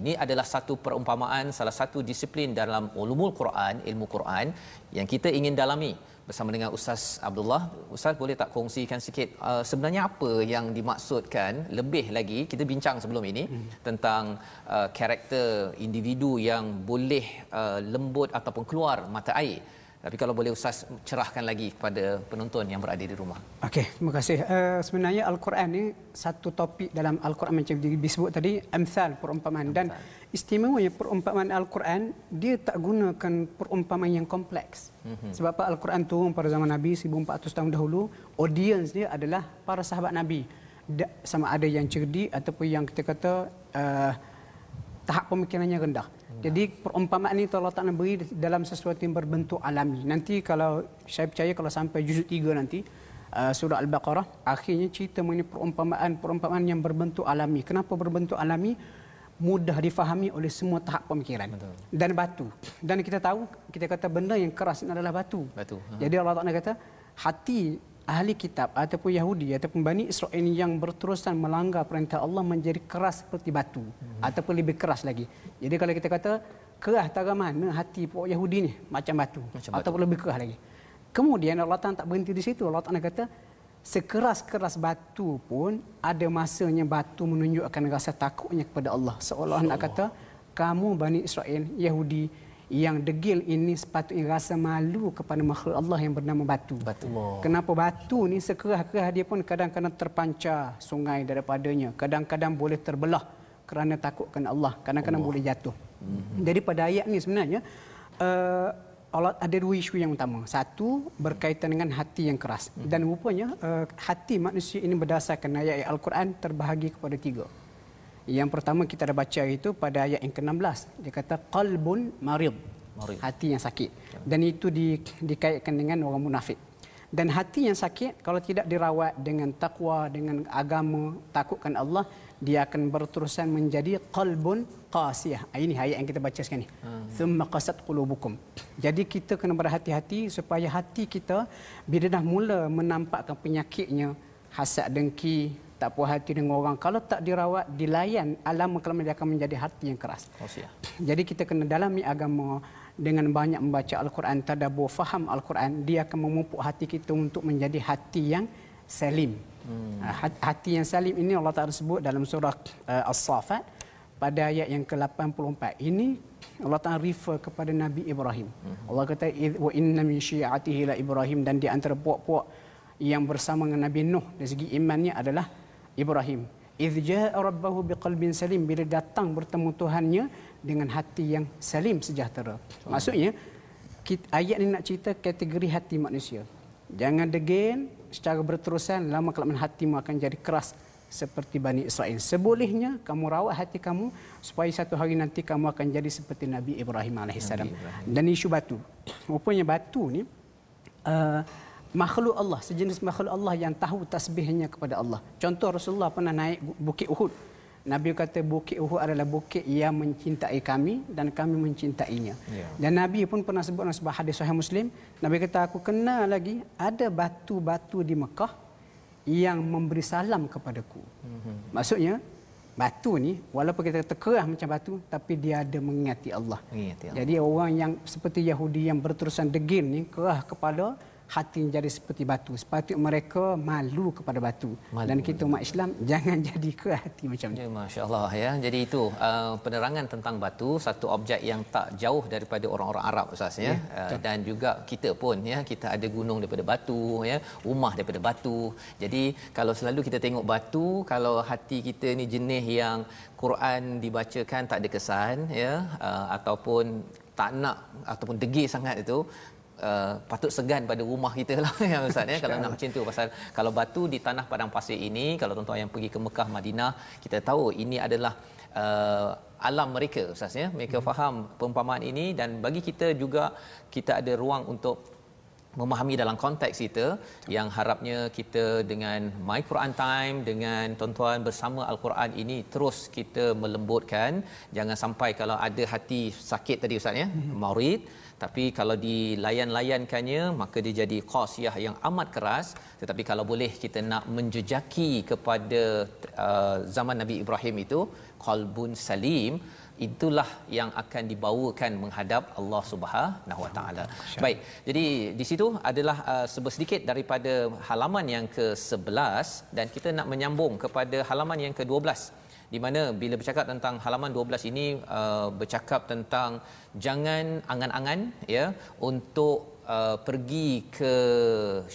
ini adalah satu perumpamaan salah satu disiplin dalam ulumul Quran ilmu Quran yang kita ingin dalami bersama dengan Ustaz Abdullah. Ustaz boleh tak kongsikan sikit uh, sebenarnya apa yang dimaksudkan lebih lagi kita bincang sebelum ini hmm. tentang uh, karakter individu yang boleh uh, lembut ataupun keluar mata air. Tapi kalau boleh Ustaz cerahkan lagi kepada penonton yang berada di rumah. Okey, terima kasih. Uh, sebenarnya Al-Quran ni satu topik dalam Al-Quran macam disebut tadi, amsal perumpamaan dan istimewanya perumpamaan Al-Quran dia tak gunakan perumpamaan yang kompleks. Mm-hmm. Sebab apa Al-Quran turun pada zaman Nabi 1400 tahun dahulu, audience dia adalah para sahabat Nabi. Da, sama ada yang cerdik ataupun yang kita kata uh, tahap pemikirannya rendah. Jadi perumpamaan ini Allah Ta'ala beri dalam sesuatu yang berbentuk alami. Nanti kalau saya percaya kalau sampai juzuk 3 nanti uh, surah Al-Baqarah akhirnya cerita mengenai perumpamaan-perumpamaan yang berbentuk alami. Kenapa berbentuk alami? Mudah difahami oleh semua tahap pemikiran. Betul. Dan batu. Dan kita tahu kita kata benda yang keras adalah batu. Batu. Ha. Jadi Allah Ta'ala kata hati ahli kitab ataupun Yahudi ataupun Bani Israel yang berterusan melanggar perintah Allah menjadi keras seperti batu hmm. ataupun lebih keras lagi. Jadi kalau kita kata keras tara mana hati pokok Yahudi ni macam batu macam ataupun batu. lebih keras lagi. Kemudian Allah Taala tak berhenti di situ. Allah Taala kata sekeras-keras batu pun ada masanya batu menunjukkan rasa takutnya kepada Allah. Seolah nak kata kamu Bani Israel Yahudi yang degil ini sepatutnya rasa malu kepada makhluk Allah yang bernama batu. batu. Kenapa batu ni sekerah-kerah dia pun kadang-kadang terpancar sungai daripadanya. Kadang-kadang boleh terbelah kerana takutkan Allah. Kadang-kadang boleh jatuh. Mm-hmm. Jadi pada ayat ni sebenarnya uh, Allah ada dua isu yang utama. Satu berkaitan dengan hati yang keras. Mm-hmm. Dan rupanya uh, hati manusia ini berdasarkan ayat-ayat Al-Quran terbahagi kepada tiga. Yang pertama kita dah baca itu pada ayat yang ke-16. Dia kata qalbun marid. marid. Hati yang sakit. Dan itu di, dikaitkan dengan orang munafik. Dan hati yang sakit kalau tidak dirawat dengan takwa, dengan agama, takutkan Allah, dia akan berterusan menjadi qalbun qasiyah. Ah, ini ayat yang kita baca sekarang ni. Hmm. Thumma qasat qulubukum. Jadi kita kena berhati-hati supaya hati kita bila dah mula menampakkan penyakitnya, hasad dengki, tak puas hati dengan orang kalau tak dirawat dilayan alam kelamin dia akan menjadi hati yang keras. Qasiyah. Jadi kita kena dalami agama dengan banyak membaca Al-Quran, tadabbur, faham Al-Quran, dia akan memupuk hati kita untuk menjadi hati yang salim. Hmm. Ah, hati yang salim ini Allah Taala sebut dalam surah uh, As-Saffat pada ayat yang ke-84. Ini Allah Taala refer kepada Nabi Ibrahim. Hmm. Allah kata wa inna min syi'atihi la Ibrahim dan di antara puak-puak yang bersama dengan Nabi Nuh dari segi imannya adalah Ibrahim. Idh ja'a rabbahu biqalbin salim bila datang bertemu Tuhannya dengan hati yang salim sejahtera. Maksudnya kita, ayat ini nak cerita kategori hati manusia. Jangan degil secara berterusan lama kelamaan hatimu akan jadi keras seperti Bani Israel. Sebolehnya kamu rawat hati kamu supaya satu hari nanti kamu akan jadi seperti Nabi Ibrahim AS. Dan isu batu. Rupanya batu ni uh, makhluk Allah, sejenis makhluk Allah yang tahu tasbihnya kepada Allah. Contoh Rasulullah pernah naik Bukit Uhud. Nabi kata bukit Uhud adalah bukit yang mencintai kami dan kami mencintainya. Ya. Dan Nabi pun pernah sebut dalam sebuah hadis sahih Muslim, Nabi kata aku kenal lagi ada batu-batu di Mekah yang memberi salam kepadaku. Mm-hmm. Maksudnya batu ni walaupun kita terkerah macam batu tapi dia ada mengingati Allah. Mengingati Allah. Jadi orang yang seperti Yahudi yang berterusan degil ni kerah kepada hati jadi seperti batu. Sepatutnya mereka malu kepada batu. Malu. Dan kita umat Islam jangan jadi ke hati macam ni. Ya, Masya Allah. Ya. Jadi itu uh, penerangan tentang batu, satu objek yang tak jauh daripada orang-orang Arab Ustaz. Ya. ya uh, dan juga kita pun, ya, kita ada gunung daripada batu, ya, rumah daripada batu. Jadi kalau selalu kita tengok batu, kalau hati kita ni jenis yang Quran dibacakan tak ada kesan, ya, uh, ataupun tak nak ataupun degil sangat itu uh, patut segan pada rumah kita lah ya Ustaz ya kalau nak macam tu pasal kalau batu di tanah padang pasir ini kalau tuan-tuan yang pergi ke Mekah Madinah kita tahu ini adalah uh, alam mereka Ustaz ya mereka hmm. faham perumpamaan ini dan bagi kita juga kita ada ruang untuk memahami dalam konteks kita yang harapnya kita dengan My Quran Time dengan tuan-tuan bersama Al-Quran ini terus kita melembutkan. Jangan sampai kalau ada hati sakit tadi ustaz ya hmm. maurid tapi kalau dilayan-layankannya maka dia jadi qasiyah yang amat keras. Tetapi kalau boleh kita nak menjejaki kepada uh, zaman Nabi Ibrahim itu qalbun salim itulah yang akan dibawakan menghadap Allah Subhanahu Wa Taala. Baik. Jadi di situ adalah uh, sedikit daripada halaman yang ke-11 dan kita nak menyambung kepada halaman yang ke-12 di mana bila bercakap tentang halaman 12 ini uh, bercakap tentang jangan angan-angan ya untuk uh, pergi ke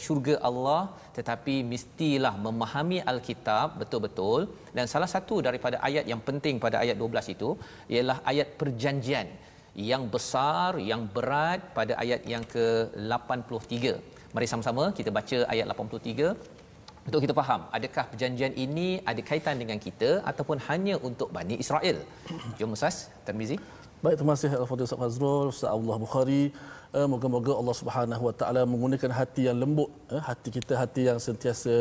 syurga Allah tetapi mestilah memahami al-kitab betul-betul dan salah satu daripada ayat yang penting pada ayat 12 itu ialah ayat perjanjian yang besar yang berat pada ayat yang ke-83 mari sama-sama kita baca ayat 83 untuk kita faham adakah perjanjian ini ada kaitan dengan kita ataupun hanya untuk Bani Israel. Jom Ustaz Tirmizi. Baik, terima kasih Al-Fadhil Ustaz Fazrul, Ustaz Allah Bukhari. Uh, moga-moga Allah Subhanahu Wa Taala menggunakan hati yang lembut, uh, hati kita hati yang sentiasa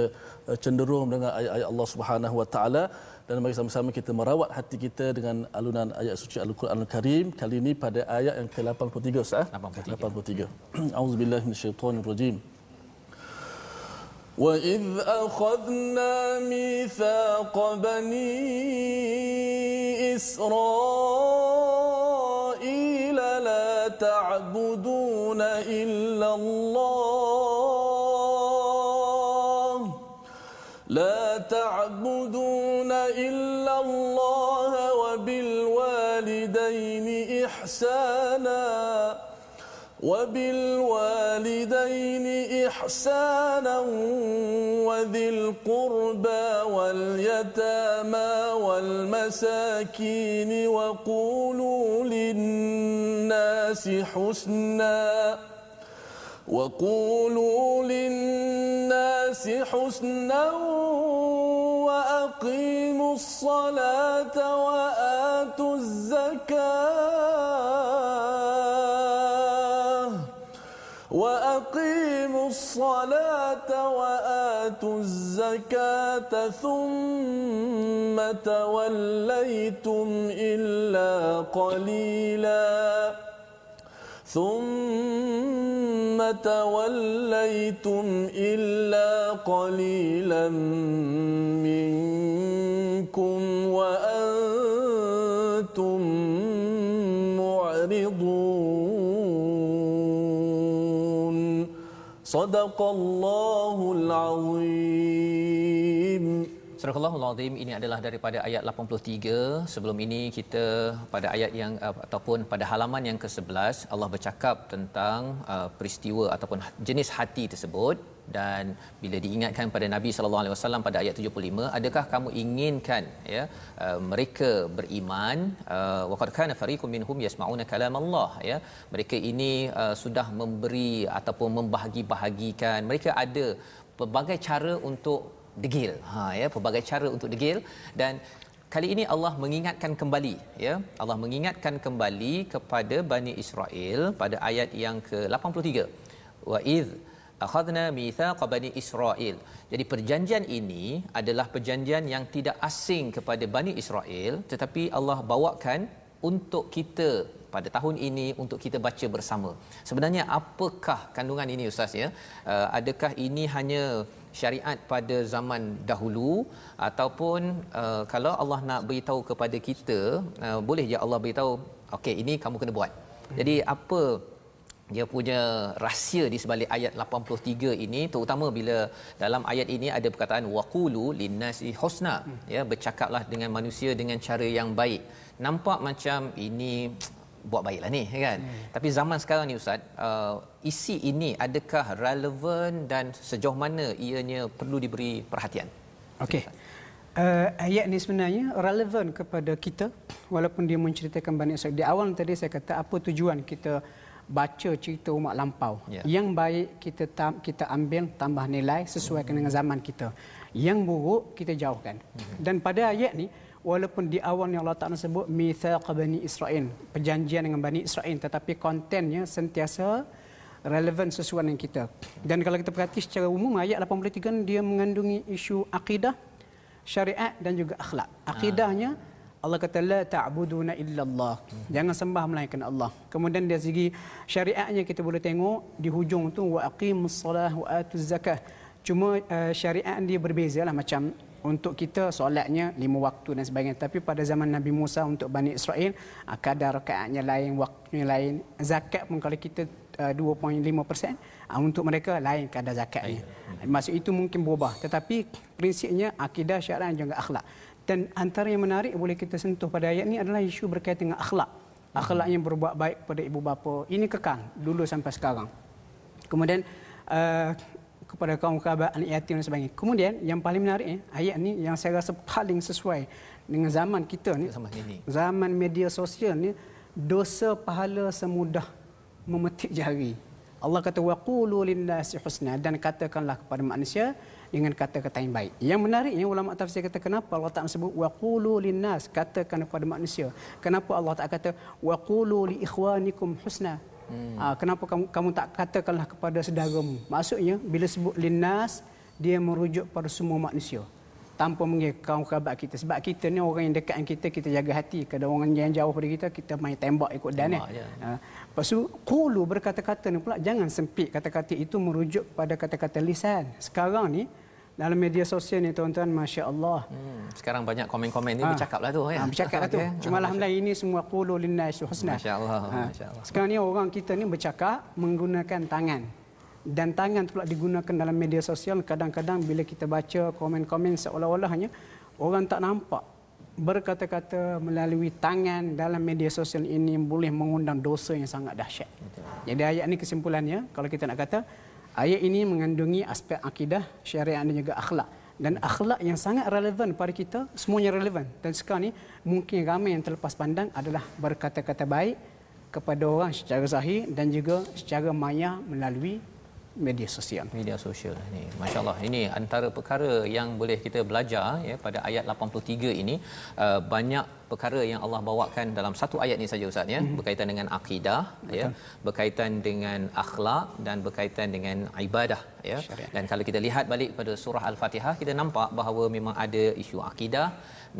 uh, cenderung dengan ayat-ayat Allah Subhanahu Wa Taala dan mari sama-sama kita merawat hati kita dengan alunan ayat suci Al-Quran Al-Karim. Kali ini pada ayat yang ke-83 Ustaz. 83. 83. Auzubillahi minasyaitonir rajim. وإذ أخذنا ميثاق بني إسرائيل لا تعبدون إلا الله. لا تعبدون إلا الله وبالوالدين إحسانا. وبالوالدين إحسانا وذي القربى واليتامى والمساكين. وقولوا للناس حسنا وقولوا للناس حسنا وأقيموا الصلاة وآتوا الزكاة الصلاة وآتوا الزكاة ثم توليتم إلا قليلا ثم توليتم إلا قليلا منكم وأنتم معرضون صدق الله العظيم Surah Azim ini adalah daripada ayat 83. Sebelum ini kita pada ayat yang ataupun pada halaman yang ke-11 Allah bercakap tentang uh, peristiwa ataupun jenis hati tersebut. Dan bila diingatkan pada Nabi sallallahu alaihi wasallam pada ayat 75 adakah kamu inginkan ya uh, mereka beriman? Uh, waqad kana fariqum minhum yasmauna kalam Allah ya. Mereka ini uh, sudah memberi ataupun membahagi-bahagikan. Mereka ada pelbagai cara untuk degil. Ha ya pelbagai cara untuk degil. Dan kali ini Allah mengingatkan kembali ya. Allah mengingatkan kembali kepada Bani Israel pada ayat yang ke-83 wa id akhadna mithaqa bani Israel. Jadi perjanjian ini adalah perjanjian yang tidak asing kepada Bani Israel tetapi Allah bawakan untuk kita pada tahun ini untuk kita baca bersama. Sebenarnya apakah kandungan ini ustaz ya? Uh, adakah ini hanya syariat pada zaman dahulu ataupun uh, kalau Allah nak beritahu kepada kita uh, boleh je Allah beritahu okey ini kamu kena buat. Jadi apa dia punya rahsia di sebalik ayat 83 ini terutama bila dalam ayat ini ada perkataan waqulu linnasi husna. Ya bercakaplah dengan manusia dengan cara yang baik. Nampak macam ini buat baiklah ni kan hmm. tapi zaman sekarang ni ustaz uh, isi ini adakah relevan dan sejauh mana ianya perlu diberi perhatian okey uh, ayat ni sebenarnya relevan kepada kita walaupun dia menceritakan banyak Israel di awal tadi saya kata apa tujuan kita baca cerita umat lampau yeah. yang baik kita tam, kita ambil tambah nilai sesuaikan hmm. dengan zaman kita yang buruk kita jauhkan hmm. dan pada ayat ni walaupun di awal yang Allah Taala sebut mitsaq bani Israel perjanjian dengan bani Israel tetapi kontennya sentiasa relevan sesuai dengan kita dan kalau kita perhati secara umum ayat 83 dia mengandungi isu akidah syariat dan juga akhlak akidahnya Allah kata la ta'buduna illa Allah. Jangan sembah melainkan Allah. Kemudian dari segi syariatnya kita boleh tengok di hujung tu wa aqimus solah wa atuz zakah. Cuma uh, syariat dia berbezalah macam untuk kita solatnya lima waktu dan sebagainya. Tapi pada zaman Nabi Musa untuk Bani Israel ah, kadar rakaatnya lain waktunya lain zakat pun kalau kita 2.5% ah, untuk mereka lain kadar zakatnya. Maksud itu mungkin berubah. Tetapi prinsipnya akidah syariat dan juga akhlak. Dan antara yang menarik boleh kita sentuh pada ayat ini adalah isu berkaitan dengan akhlak. Akhlak yang berbuat baik kepada ibu bapa. Ini kekang dulu sampai sekarang. Kemudian uh, kepada kaum kerabat anak yatim dan sebagainya. Kemudian yang paling menarik eh, ayat ni yang saya rasa paling sesuai dengan zaman kita ni zaman ini. Zaman media sosial ni dosa pahala semudah memetik jari. Allah kata waqulu linnasi husna dan katakanlah kepada manusia dengan kata-kata yang baik. Yang menariknya ulama tafsir kata kenapa Allah tak sebut waqulu linnas katakan kepada manusia. Kenapa Allah tak kata waqulu li ikhwanikum husna Hmm. Uh, kenapa kamu kamu tak katakanlah kepada saudaramu? Maksudnya bila sebut linnas dia merujuk pada semua manusia tanpa mengira kaum kerabat kita sebab kita ni orang yang dekat dengan kita kita jaga hati kalau orang yang jauh dari kita kita main tembak ikut dan eh. Uh, lepas tu qulu berkata-kata ni pula jangan sempit kata-kata itu merujuk pada kata-kata lisan. Sekarang ni dalam media sosial ni tuan-tuan masya-Allah. Hmm, sekarang banyak komen-komen ni ha. bercakap lah tu ya. Ha, bercakap lah tu. Okay. Cuma ha, alhamdulillah ini semua qulu linnas husna. Masya-Allah. Ha. Masya-Allah. Sekarang ni orang kita ni bercakap menggunakan tangan. Dan tangan pula digunakan dalam media sosial kadang-kadang bila kita baca komen-komen seolah-olahnya orang tak nampak berkata-kata melalui tangan dalam media sosial ini boleh mengundang dosa yang sangat dahsyat. Jadi ayat ini kesimpulannya kalau kita nak kata Ayat ini mengandungi aspek akidah, syariat dan juga akhlak. Dan akhlak yang sangat relevan pada kita, semuanya relevan. Dan sekarang ni mungkin ramai yang terlepas pandang adalah berkata-kata baik kepada orang secara zahir dan juga secara maya melalui media sosial. Media sosial ini, masya-Allah. Ini antara perkara yang boleh kita belajar ya pada ayat 83 ini uh, banyak perkara yang Allah bawakan dalam satu ayat ni saja ustaz ya hmm. berkaitan dengan akidah ya berkaitan dengan akhlak dan berkaitan dengan ibadah ya Syariat. dan kalau kita lihat balik pada surah al-fatihah kita nampak bahawa memang ada isu akidah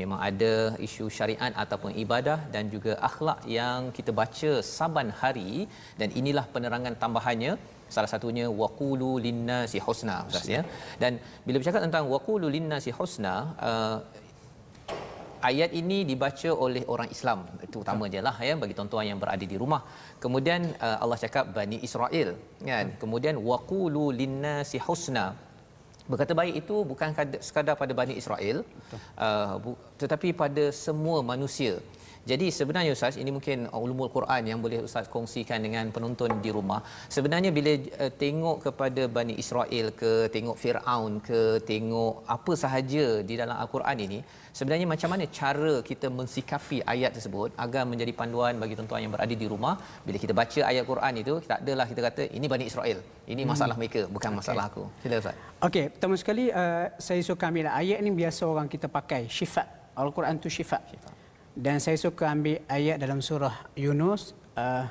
memang ada isu syariat ataupun ibadah dan juga akhlak yang kita baca saban hari dan inilah penerangan tambahannya salah satunya waqulu linnasi husna ustaz ya. Dan bila bercakap tentang waqulu linnasi husna uh, ayat ini dibaca oleh orang Islam. Itu utama je lah ya bagi tuan-tuan yang berada di rumah. Kemudian uh, Allah cakap bani Israel kan kemudian waqulu linnasi husna berkata baik itu bukan sekadar pada bani Israel uh, bu- tetapi pada semua manusia jadi sebenarnya Ustaz ini mungkin ulumul Quran yang boleh Ustaz kongsikan dengan penonton di rumah. Sebenarnya bila uh, tengok kepada Bani Israel ke tengok Firaun ke tengok apa sahaja di dalam Al-Quran ini sebenarnya macam mana cara kita mensikapi ayat tersebut agar menjadi panduan bagi tuan-tuan yang berada di rumah bila kita baca ayat Quran itu tak adalah kita kata ini Bani Israel. Ini masalah hmm. mereka bukan masalah okay. aku. Sila Ustaz. Okey, pertama sekali uh, saya suka ambil ayat ini biasa orang kita pakai syifa. Al-Quran tu syifa. syifa dan saya suka ambil ayat dalam surah Yunus uh,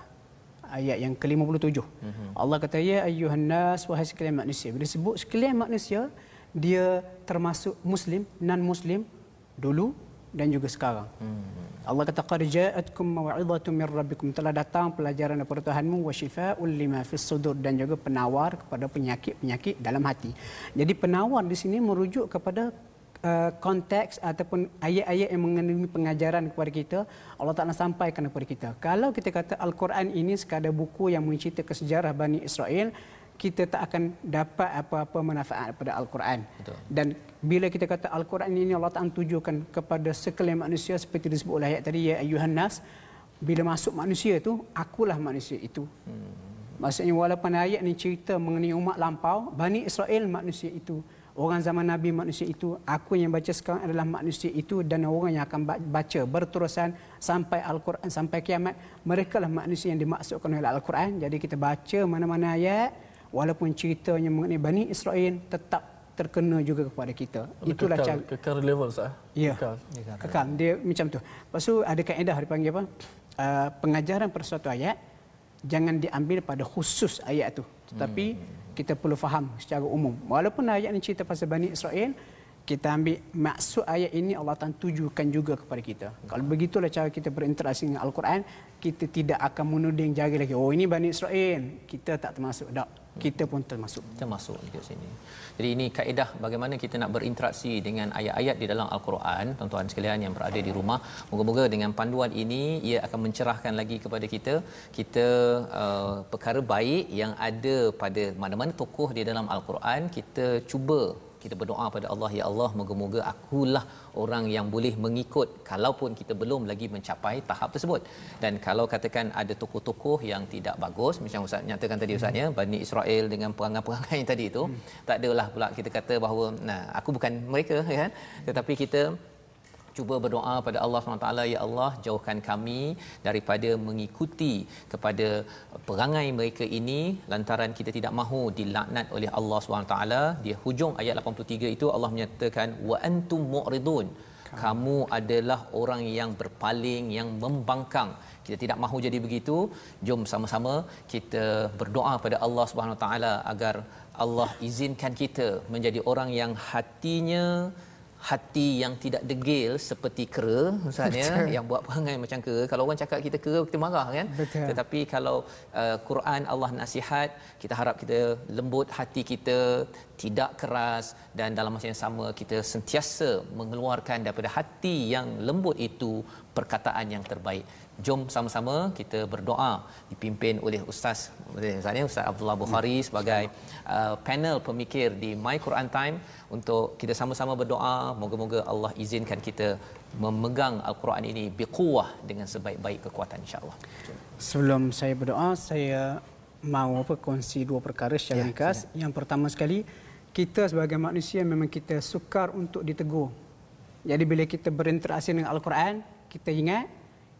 ayat yang ke-57. Mm-hmm. Allah kata ya ayyuhan nas wahai sekalian manusia. Bila sebut sekalian manusia dia termasuk muslim, non muslim dulu dan juga sekarang. Mm-hmm. Allah kata qad ja'atkum maw'izatun min rabbikum telah datang pelajaran daripada Tuhanmu wa syifaa'un lima fis sudur dan juga penawar kepada penyakit-penyakit dalam hati. Jadi penawar di sini merujuk kepada uh, konteks ataupun ayat-ayat yang mengandungi pengajaran kepada kita Allah Taala sampaikan kepada kita. Kalau kita kata Al-Quran ini sekadar buku yang menceritakan sejarah Bani Israel, kita tak akan dapat apa-apa manfaat daripada Al-Quran. Dan bila kita kata Al-Quran ini Allah Taala tujukan kepada sekalian manusia seperti disebut oleh ayat tadi ya ayuhan nas, bila masuk manusia itu, akulah manusia itu. Hmm. Maksudnya walaupun ayat ini cerita mengenai umat lampau, Bani Israel manusia itu orang zaman Nabi manusia itu, aku yang baca sekarang adalah manusia itu dan orang yang akan baca berterusan sampai Al-Quran, sampai kiamat. Mereka lah manusia yang dimaksudkan oleh Al-Quran. Jadi kita baca mana-mana ayat, walaupun ceritanya mengenai Bani Israel, tetap terkena juga kepada kita. Itulah kekal, cara. Kekal level sah. Ya. Kekal. kekal. Dia macam tu. Lepas tu ada kaedah dipanggil apa? Uh, pengajaran per suatu ayat jangan diambil pada khusus ayat tu. Tetapi hmm kita perlu faham secara umum. Walaupun ayat ini cerita pasal Bani Israel, kita ambil maksud ayat ini Allah Taala tujukan juga kepada kita. Kalau begitulah cara kita berinteraksi dengan Al-Quran, kita tidak akan menuding jari lagi. Oh ini Bani Israel, kita tak termasuk. Tak kita pun termasuk termasuk di sini. Jadi ini kaedah bagaimana kita nak berinteraksi dengan ayat-ayat di dalam al-Quran, tuan-tuan sekalian yang berada di rumah. Moga-moga dengan panduan ini ia akan mencerahkan lagi kepada kita kita uh, perkara baik yang ada pada mana-mana tokoh di dalam al-Quran kita cuba kita berdoa pada Allah ya Allah moga-moga akulah orang yang boleh mengikut kalaupun kita belum lagi mencapai tahap tersebut dan kalau katakan ada tokoh-tokoh yang tidak bagus macam ustaz nyatakan tadi ustaz ya Bani Israel dengan perangai-perangai yang tadi itu hmm. tak adalah pula kita kata bahawa nah aku bukan mereka kan tetapi kita cuba berdoa pada Allah SWT ya Allah jauhkan kami daripada mengikuti kepada perangai mereka ini. Lantaran kita tidak mahu dilaknat oleh Allah SWT di hujung ayat 83 itu Allah menyatakan wa antum mu'ridun. Kamu adalah orang yang berpaling yang membangkang. Kita tidak mahu jadi begitu. Jom sama-sama kita berdoa pada Allah Subhanahu taala agar Allah izinkan kita menjadi orang yang hatinya hati yang tidak degil seperti kera misalnya Betul. yang buat perangai macam kera kalau orang cakap kita kera kita marah kan Betul. tetapi kalau uh, Quran Allah nasihat kita harap kita lembut hati kita tidak keras dan dalam masa yang sama kita sentiasa mengeluarkan daripada hati yang lembut itu perkataan yang terbaik jom sama-sama kita berdoa dipimpin oleh ustaz misalnya ustaz Abdullah Bukhari sebagai uh, panel pemikir di My Quran Time untuk kita sama-sama berdoa moga-moga Allah izinkan kita memegang al-Quran ini biquwah dengan sebaik-baik kekuatan insya-Allah. Sebelum saya berdoa saya mahu apa kongsi dua perkara secara ya, ringkas. Ya. Yang pertama sekali kita sebagai manusia memang kita sukar untuk ditegur. Jadi bila kita berinteraksi dengan al-Quran, kita ingat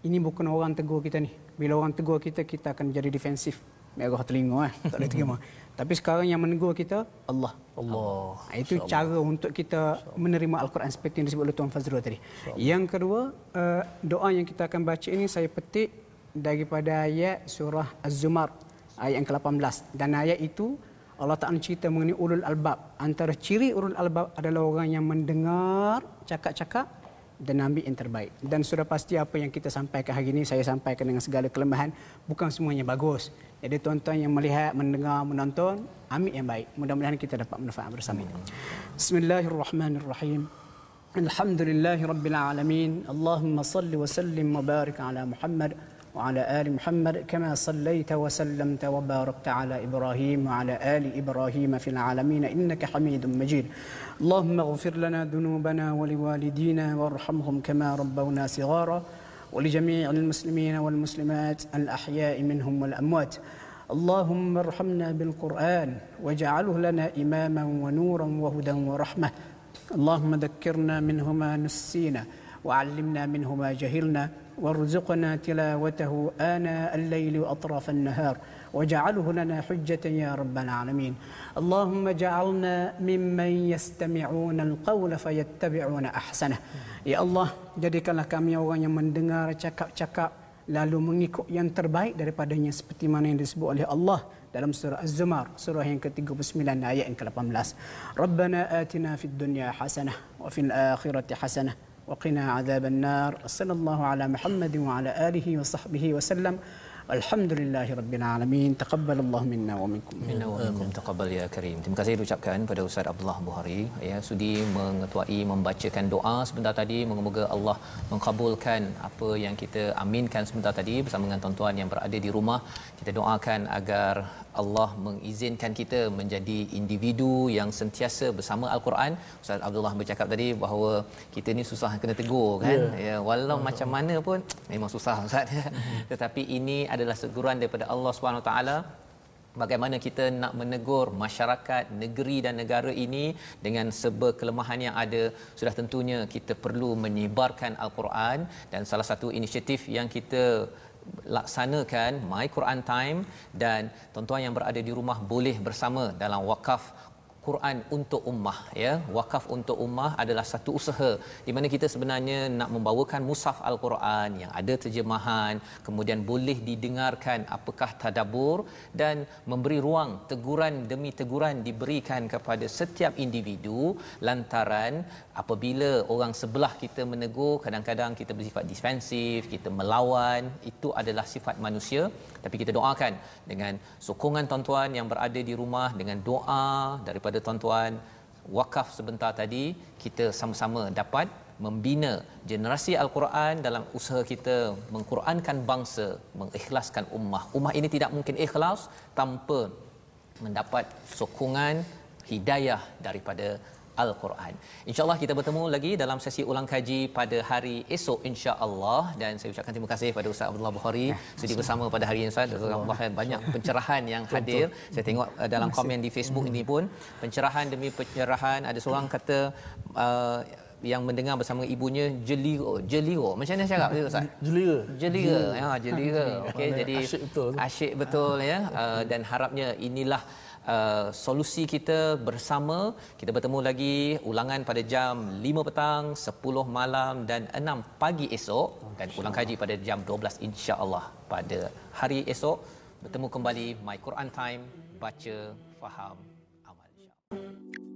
ini bukan orang tegur kita ni. Bila orang tegur kita, kita akan jadi defensif. merah telinga eh. tak boleh terima. Tapi sekarang yang menegur kita Allah. Allah. Ha, itu cara untuk kita menerima Al-Quran seperti yang disebut oleh Tuan Fazrul tadi. Yang kedua, uh, doa yang kita akan baca ini saya petik daripada ayat surah Az-Zumar ayat yang ke-18 dan ayat itu Allah Ta'ala cerita mengenai ulul albab. Antara ciri ulul albab adalah orang yang mendengar cakap-cakap dan ambil yang terbaik. Dan sudah pasti apa yang kita sampaikan hari ini, saya sampaikan dengan segala kelemahan, bukan semuanya bagus. Jadi tuan-tuan yang melihat, mendengar, menonton, ambil yang baik. Mudah-mudahan kita dapat manfaat bersama. Bismillahirrahmanirrahim. Alhamdulillahi Rabbil Alamin. Allahumma salli wa sallim wa barik ala Muhammad. وعلى آل محمد كما صليت وسلمت وباركت على إبراهيم وعلى آل إبراهيم في العالمين إنك حميد مجيد. اللهم اغفر لنا ذنوبنا ولوالدينا وارحمهم كما ربونا صغارا ولجميع المسلمين والمسلمات الأحياء منهم والأموات. اللهم ارحمنا بالقرآن واجعله لنا إماما ونورا وهدى ورحمة. اللهم ذكرنا منه ما نسينا وعلمنا منه ما جهلنا. وارزقنا تلاوته آناء الليل وأطراف النهار واجعله لنا حجة يا رب العالمين اللهم اجعلنا ممن يستمعون القول فيتبعون أحسنه يا الله jadikanlah kami orang yang mendengar cakap-cakap lalu mengikut yang terbaik daripadanya seperti mana yang disebut oleh Allah dalam surah Az-Zumar surah yang ke-39 ayat yang ke-18 Rabbana atina fid dunya hasanah wa fil akhirati hasanah وقنا عذاب النار. صلى الله على محمد وعلى آله وصحبه وسلم. Alhamdulillahi Rabbil Alamin Taqabbalallahu minna wa minkum Minna wa minkum Taqabbal ya Karim Terima kasih diucapkan pada Ustaz Abdullah Buhari ya, Sudi mengetuai membacakan doa sebentar tadi Mengemoga Allah mengkabulkan apa yang kita aminkan sebentar tadi Bersama dengan tuan-tuan yang berada di rumah Kita doakan agar Allah mengizinkan kita menjadi individu yang sentiasa bersama Al-Quran. Ustaz Abdullah bercakap tadi bahawa kita ni susah kena tegur kan. Yeah. Ya, walau yeah. macam mana pun memang susah Ustaz. Tetapi ini ada adalah seguran daripada Allah taala bagaimana kita nak menegur masyarakat negeri dan negara ini dengan serba kelemahan yang ada. Sudah tentunya kita perlu menyebarkan al-Quran dan salah satu inisiatif yang kita laksanakan My Quran Time dan tuan-tuan yang berada di rumah boleh bersama dalam wakaf Quran untuk ummah ya. Wakaf untuk ummah adalah satu usaha di mana kita sebenarnya nak membawakan mushaf al-Quran yang ada terjemahan kemudian boleh didengarkan apakah tadabbur dan memberi ruang teguran demi teguran diberikan kepada setiap individu lantaran apabila orang sebelah kita menegur kadang-kadang kita bersifat defensif kita melawan itu adalah sifat manusia. Tapi kita doakan dengan sokongan tuan-tuan yang berada di rumah dengan doa daripada tuan-tuan wakaf sebentar tadi kita sama-sama dapat membina generasi al-Quran dalam usaha kita mengqurankan bangsa mengikhlaskan ummah. Ummah ini tidak mungkin ikhlas tanpa mendapat sokongan hidayah daripada Al-Quran. InsyaAllah kita bertemu lagi dalam sesi ulang kaji pada hari esok insyaAllah. Dan saya ucapkan terima kasih kepada Ustaz Abdullah Bukhari. Ya, sudi bersama pada hari ini Ustaz. Ustaz banyak pencerahan yang hadir. Saya tengok uh, dalam komen di Facebook ini pun. Pencerahan demi pencerahan. Ada seorang kata... Uh, yang mendengar bersama ibunya jeliro jeliro macam mana cakap tu ustaz jelira jelira ya jelira okey jadi asyik betul asyik betul ya uh, dan harapnya inilah uh, solusi kita bersama. Kita bertemu lagi ulangan pada jam 5 petang, 10 malam dan 6 pagi esok dan ulang kaji pada jam 12 insya-Allah pada hari esok bertemu kembali My Quran Time baca faham amal insya-Allah.